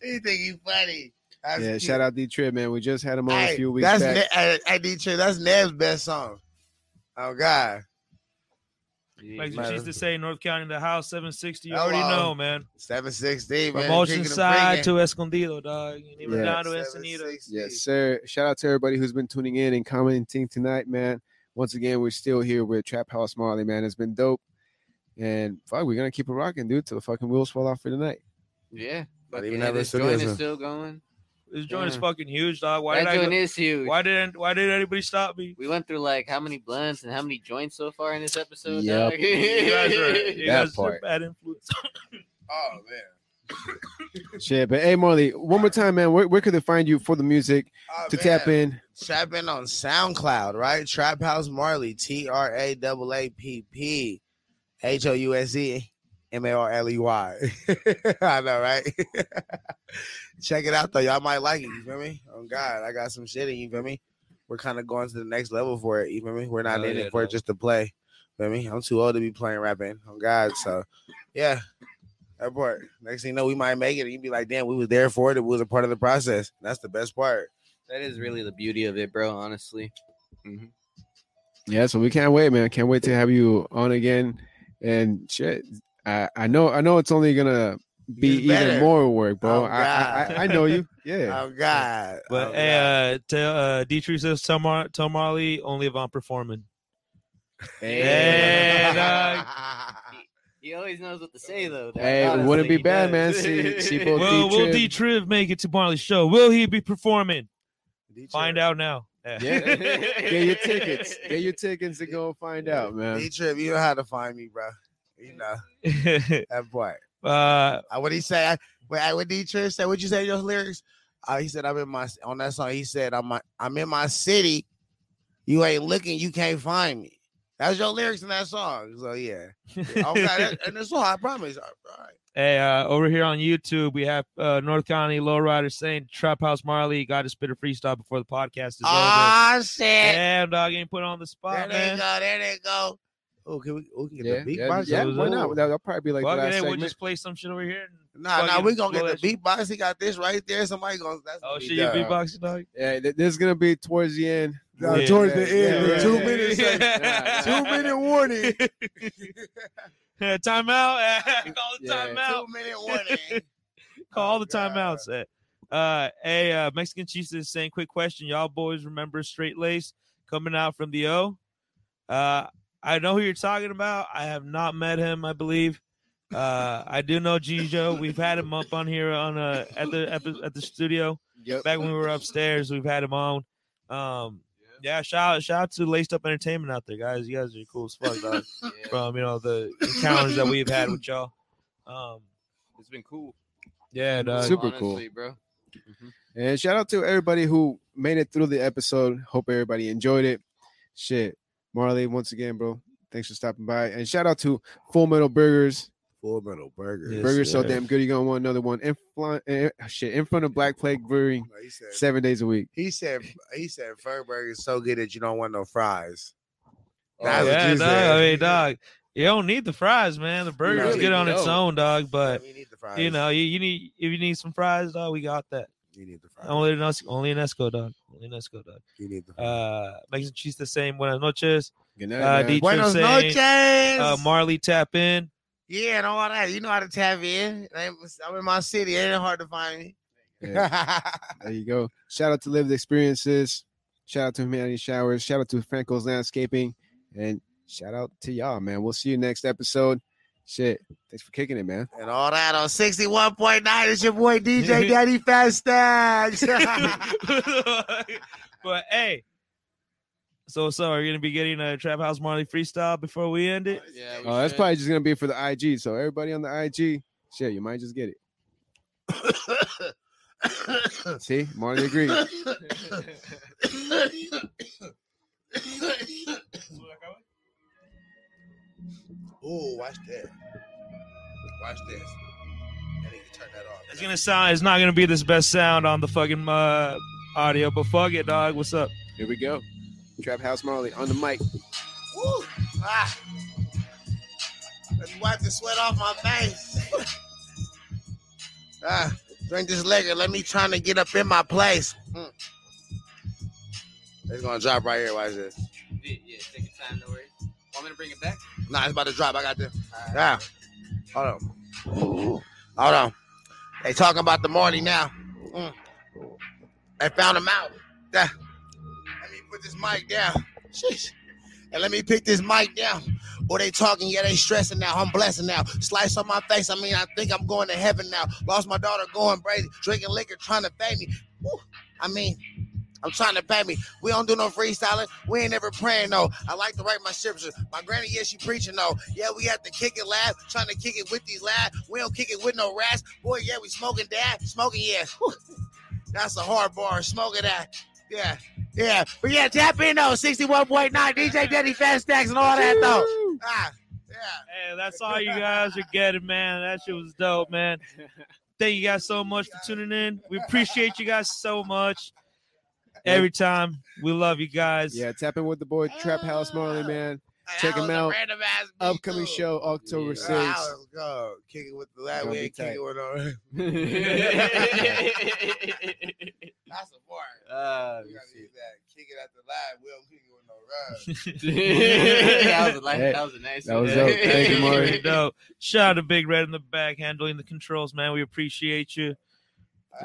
he think he funny. That's Yeah, cute. shout out D Trip, man. We just had him on Hey, a few weeks that's back. Ne- hey, hey, D Trick, that's Neb's best song. Oh God. Like Man. she's to say, North County in the house, 760. You Hello. already know, man. 760, man. From Kicking Oceanside to Escondido, dog. And even Yeah. down to bringing. Encinita. 760. Yes, sir. Shout out to everybody who's been tuning in and commenting tonight, man. Once again, we're still here with TrappHouse Marley, man. It's been dope. And fuck, we're gonna keep it rocking, dude, till the fucking wheels fall off for the night. yeah, But fucking even hey, this joint is still going. This joint is fucking huge, dog. Why did that I? joint go- is huge. Why didn't? Why did anybody stop me? We went through like how many blunts and how many joints so far in this episode. Yep. dog? You guys are, you That guys are part. bad influence. Oh man. Shit, but hey, Marley, one more time, man. Where, where could they find you for the music Oh, to man. tap in? Tap in on SoundCloud, right? TrappHouse Marley, T R A A A P P H O U S E M A R L E Y. I know, right? Check it out though. Y'all might like it. You feel me? Oh God, I got some shit in. You feel me? We're kind of going to the next level for it. You feel me? We're not Hell in yeah, it for it just to play. Feel me? I'm too old to be playing rapping. Oh God, so yeah. That part. Next thing you know, we might make it. And you be like, damn, we was there for it. It was a part of the process. That's the best part. That is really the beauty of it, bro. Honestly. Mm-hmm. Yeah, so we can't wait, man. Can't wait to have you on again. And shit, I, I know, I know it's only gonna be even more work, bro. Oh, I, I, I, I know you. Yeah. Oh God. But oh, God. hey, uh, tell uh, Dietrich says tell, Mar- tell Marley only if I'm performing. Hey, dog. He always knows what to say though. dog. Hey, it wouldn't be bad, does. man. See- see both Will Will D-Triv. D Triv make it to Marley's show? Will he be performing? Find out now. Yeah. Get your tickets. Get your tickets and go find out, man. D Trip, you know how to find me, bro. You know that part. uh, Uh, what he say? I, wait, what D Trip said? What you say? Those lyrics? Uh, he said, "I'm in my on that song." He said, "I'm my, I'm in my city. You ain't looking. You can't find me." That's your lyrics in that song. So yeah, okay, that, and that's all I promise. All right. Hey, uh, over here on YouTube, we have uh, North County Lowrider saying TrappHouse Marley got to spit a freestyle before the podcast is over. Ah, shit. Damn, dog, ain't put on the spot. There spot, they go. There they go. Oh, can we? Oh, can get Yeah, the yeah, beatbox? yeah, was why not? That'll probably be like Fuck the last hey, we'll just play some shit over here. Nah, nah, fucking we gonna get the shit. beatbox. He got this right there. Somebody gonna. That's Oh shit, you done. beatboxing, dog. Yeah, th- this is gonna be towards the end. Yeah. towards the end, yeah, two yeah. minutes. Yeah. Two minute warning. timeout. Call the Yeah. timeout. Two minute warning. Call Oh, the God. timeouts. Uh, hey, uh, Mexican Cheese is saying, quick question. Y'all boys remember Straight Lace coming out from the O? Uh, I know who you're talking about. I have not met him, I believe. Uh, I do know Gijo. We've had him up on here on uh at the at the, studio Yep. back when we were upstairs. We've had him on. Um, yeah, shout shout out to Laced Up Entertainment out there, guys. You guys are cool as fuck, dog. Yeah, From you know the encounters that we've had with y'all. Um, it's been cool. yeah, dog. Super cool. honestly, bro. And shout out to everybody who made it through the episode. Hope everybody enjoyed it. Shit. Marley, once again, bro. Thanks for stopping by. And shout out to Full Metal Burgers. Full metal burger. Yes, Burger's so damn good. You're gonna want another one. In front, eh, shit, in front of Black Plague Brewing, He said, seven days a week. he said, he said, Fur burger is so good that you don't want no fries. Oh, That's what yeah, you dog. said. I mean, dog, you don't need the fries, man. The burger's really good on its don't. own, dog. But you need the fries. you know, you, you need if you need some fries, dog, we got that. You need the fries. Only in Esco, only in Esco, dog. Only in Esco, dog. you need the fries. Uh, Mexican cheese the same. Buenas noches. Good night, Uh, man. Buenos saying, noches. Uh, Marley tap in. yeah, and all that. You know how to tap in. I'm I'm in my city. It ain't hard to find me. Yeah, there you go. Shout out to Lived Experiences. Shout out to Humanity Showers. Shout out to Franco's Landscaping. And shout out to y'all, man. We'll see you next episode. Shit. Thanks for kicking it, man. and all that on 61.9. It's your boy DJ Daddy Fast Stacks. but hey, so so are you gonna be getting a TrappHouse Marley freestyle before we end it? Yeah, we Oh, that's probably just gonna be for the IG. So everybody on the IG, shit, you might just get it. See, Marley agreed. Oh, watch that. Watch this. And you can turn that off. It's gonna sound. It's not gonna be this best sound on the fucking uh, audio, but fuck it, dog. What's up? Here we go. TrappHouse Marley on the mic. Woo. Ah. Let me wipe the sweat off my face. ah, drink this liquor. Let me trying to get up in my place. Mm. It's gonna drop right here. Watch this. Yeah, yeah, take your time, no worries. Want me to bring it back? Nah, it's about to drop. I got this. Yeah. Hold on. Hold on. They talking about the Marty now. Mm. They found him out. Yeah. Let me put this mic down. Sheesh. And let me pick this mic down. Or they talking, yeah, they stressing now. I'm blessing now. Slice on my face. I mean, I think I'm going to heaven now. Lost my daughter going crazy, drinking liquor, trying to pay me. Woo. I mean, I'm trying to pay me. We don't do no freestyling. We ain't never praying, no. I like to write my scriptures. My granny, yeah, she preaching, though. Yeah, we have to kick it loud, trying to kick it with these lads. We don't kick it with no rats. Boy, yeah, we smoking that. Smoking, yeah. That's a hard bar. Smoking that. Yeah. Yeah. But yeah, tap in, though. 61.9 DJ Daddy Fast Stacks and all that, though. Ah, yeah. Hey, that's all you guys are getting, man. That shit was dope, man. Thank you guys so much for tuning in. We appreciate you guys so much. Every time, we love you guys. Yeah, tap in with the boy TrappHouse Marley, man. Check him out. random ass beat, Upcoming show October Yeah. 6th. Ah, let's go. Kick it with the lad. Gonna We be ain't kick tight. it with no. That's a part. Uh, We gotta use that. Kick it at the lad. We don't kick it with no rub. that was a nice. Hey, that was a nice. that was dope. Thank you, Maury. Pretty dope. Shout out to Big Red in the back handling the controls, man. We appreciate you.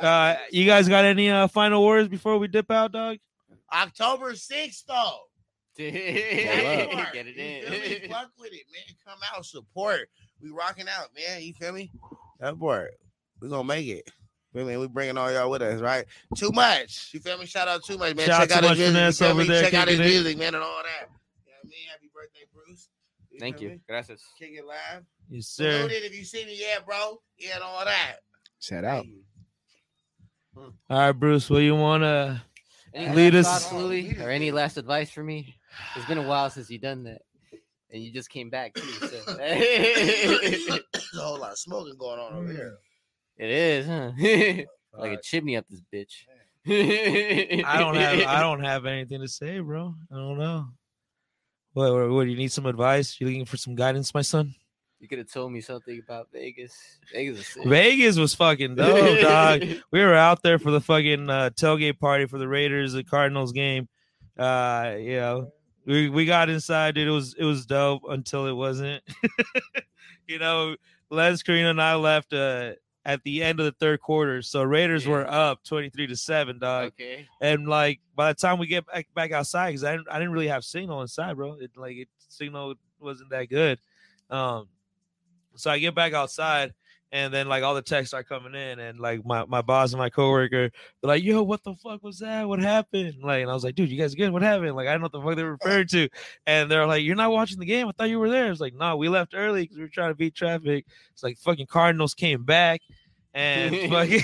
Uh, you guys got any uh, final words before we dip out, dog? October 6th, though. Get it You feel me? in. Fuck with it, man. Come out, support. We rocking out, man. You feel me? That part. We gonna make it. Feel me? We bringing all y'all with us, right? Too much. You feel me? Shout out too much, man. Shout Check out Too his music. You Finesse feel over me? there Check out his kicking it. music, man, and all that. You know what I mean? Happy birthday, Bruce. Thank you. me? Gracias. Kick it live. Yes, sir. Salute it if you see me yet, bro. Yeah, and all that. Shout out. All right, Bruce. What you want to? Lead us- thoughts, or any last advice for me? It's been a while since you've done that, and you just came back too. So. There's a whole lot of smoking going on over here. is, huh? like a chimney up this bitch. I don't have. I don't have anything to say, bro. I don't know. What? What? what do you need some advice? You looking for some guidance, my son? You could have told me something about Vegas. Vegas sick. Vegas was fucking dope, dog. we were out there for the fucking uh, tailgate party for the Raiders the Cardinals game. Uh, you know, we we got inside, dude. It was it was dope until it wasn't. you know, Les Carino and I left uh, at the end of the third quarter, so Raiders were up twenty three to seven, dog. Okay. And like by the time we get back back outside, because I didn't, I didn't really have signal inside, bro. It like it signal wasn't that good. Um, so I get back outside, and then like all the texts are coming in, and like my, my boss and my coworker, they're like, "Yo, what the fuck was that? What happened?" Like, and I was like, "Dude, you guys good? What happened?" Like, I don't know what the fuck they were referring to, and they're like, "You're not watching the game? I thought you were there." It's like, "No, we left early because we were trying to beat traffic." It's like fucking Cardinals came back. And fucking,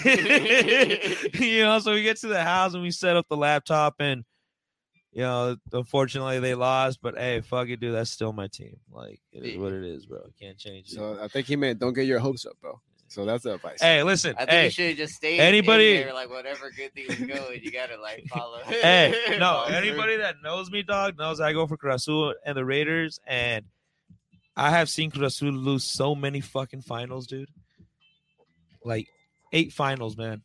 you know, so we get to the house and we set up the laptop and you know, unfortunately they lost, but hey, fuck it, dude. That's still my team. Like it is what it is, bro. Can't change it. So I think he meant don't get your hopes up, bro. So that's the advice. hey, listen, I think hey, you should have just stayed. anybody- there, like whatever good thing is going, you gotta like follow. hey, no, Follow through. anybody that knows me, dog, knows I go for Cruz Azul and the Raiders, and I have seen Cruz Azul lose so many fucking finals, dude. Like eight finals, man.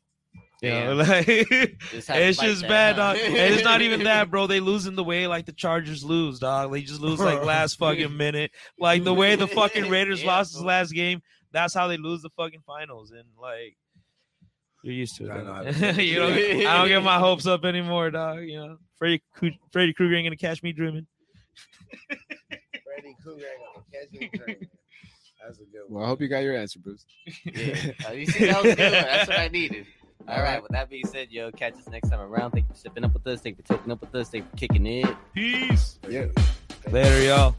You know, like Just it's just that, bad, huh? dog. And it's not even that, bro. They losing the way like the Chargers lose, dog. They just lose like last fucking minute. Like the way the fucking Raiders Yeah, lost his last game, that's how they lose the fucking finals. And like you're used to it. I know dog. how to do it. you don't I don't get my hopes up anymore, dog. You know, Freddy Kru- Freddy Krueger ain't gonna catch me dreaming. Freddy Krueger ain't gonna catch me dreaming. That's a good one. Well, I hope you got your answer, Bruce. Yeah. Uh, you see, that was good. That's what I needed. All right. With that being said, yo, catch us next time around. Thank you for sipping up with us. Thank you for talking up with us. Thank you for kicking it. Peace. Yeah. Later, y'all.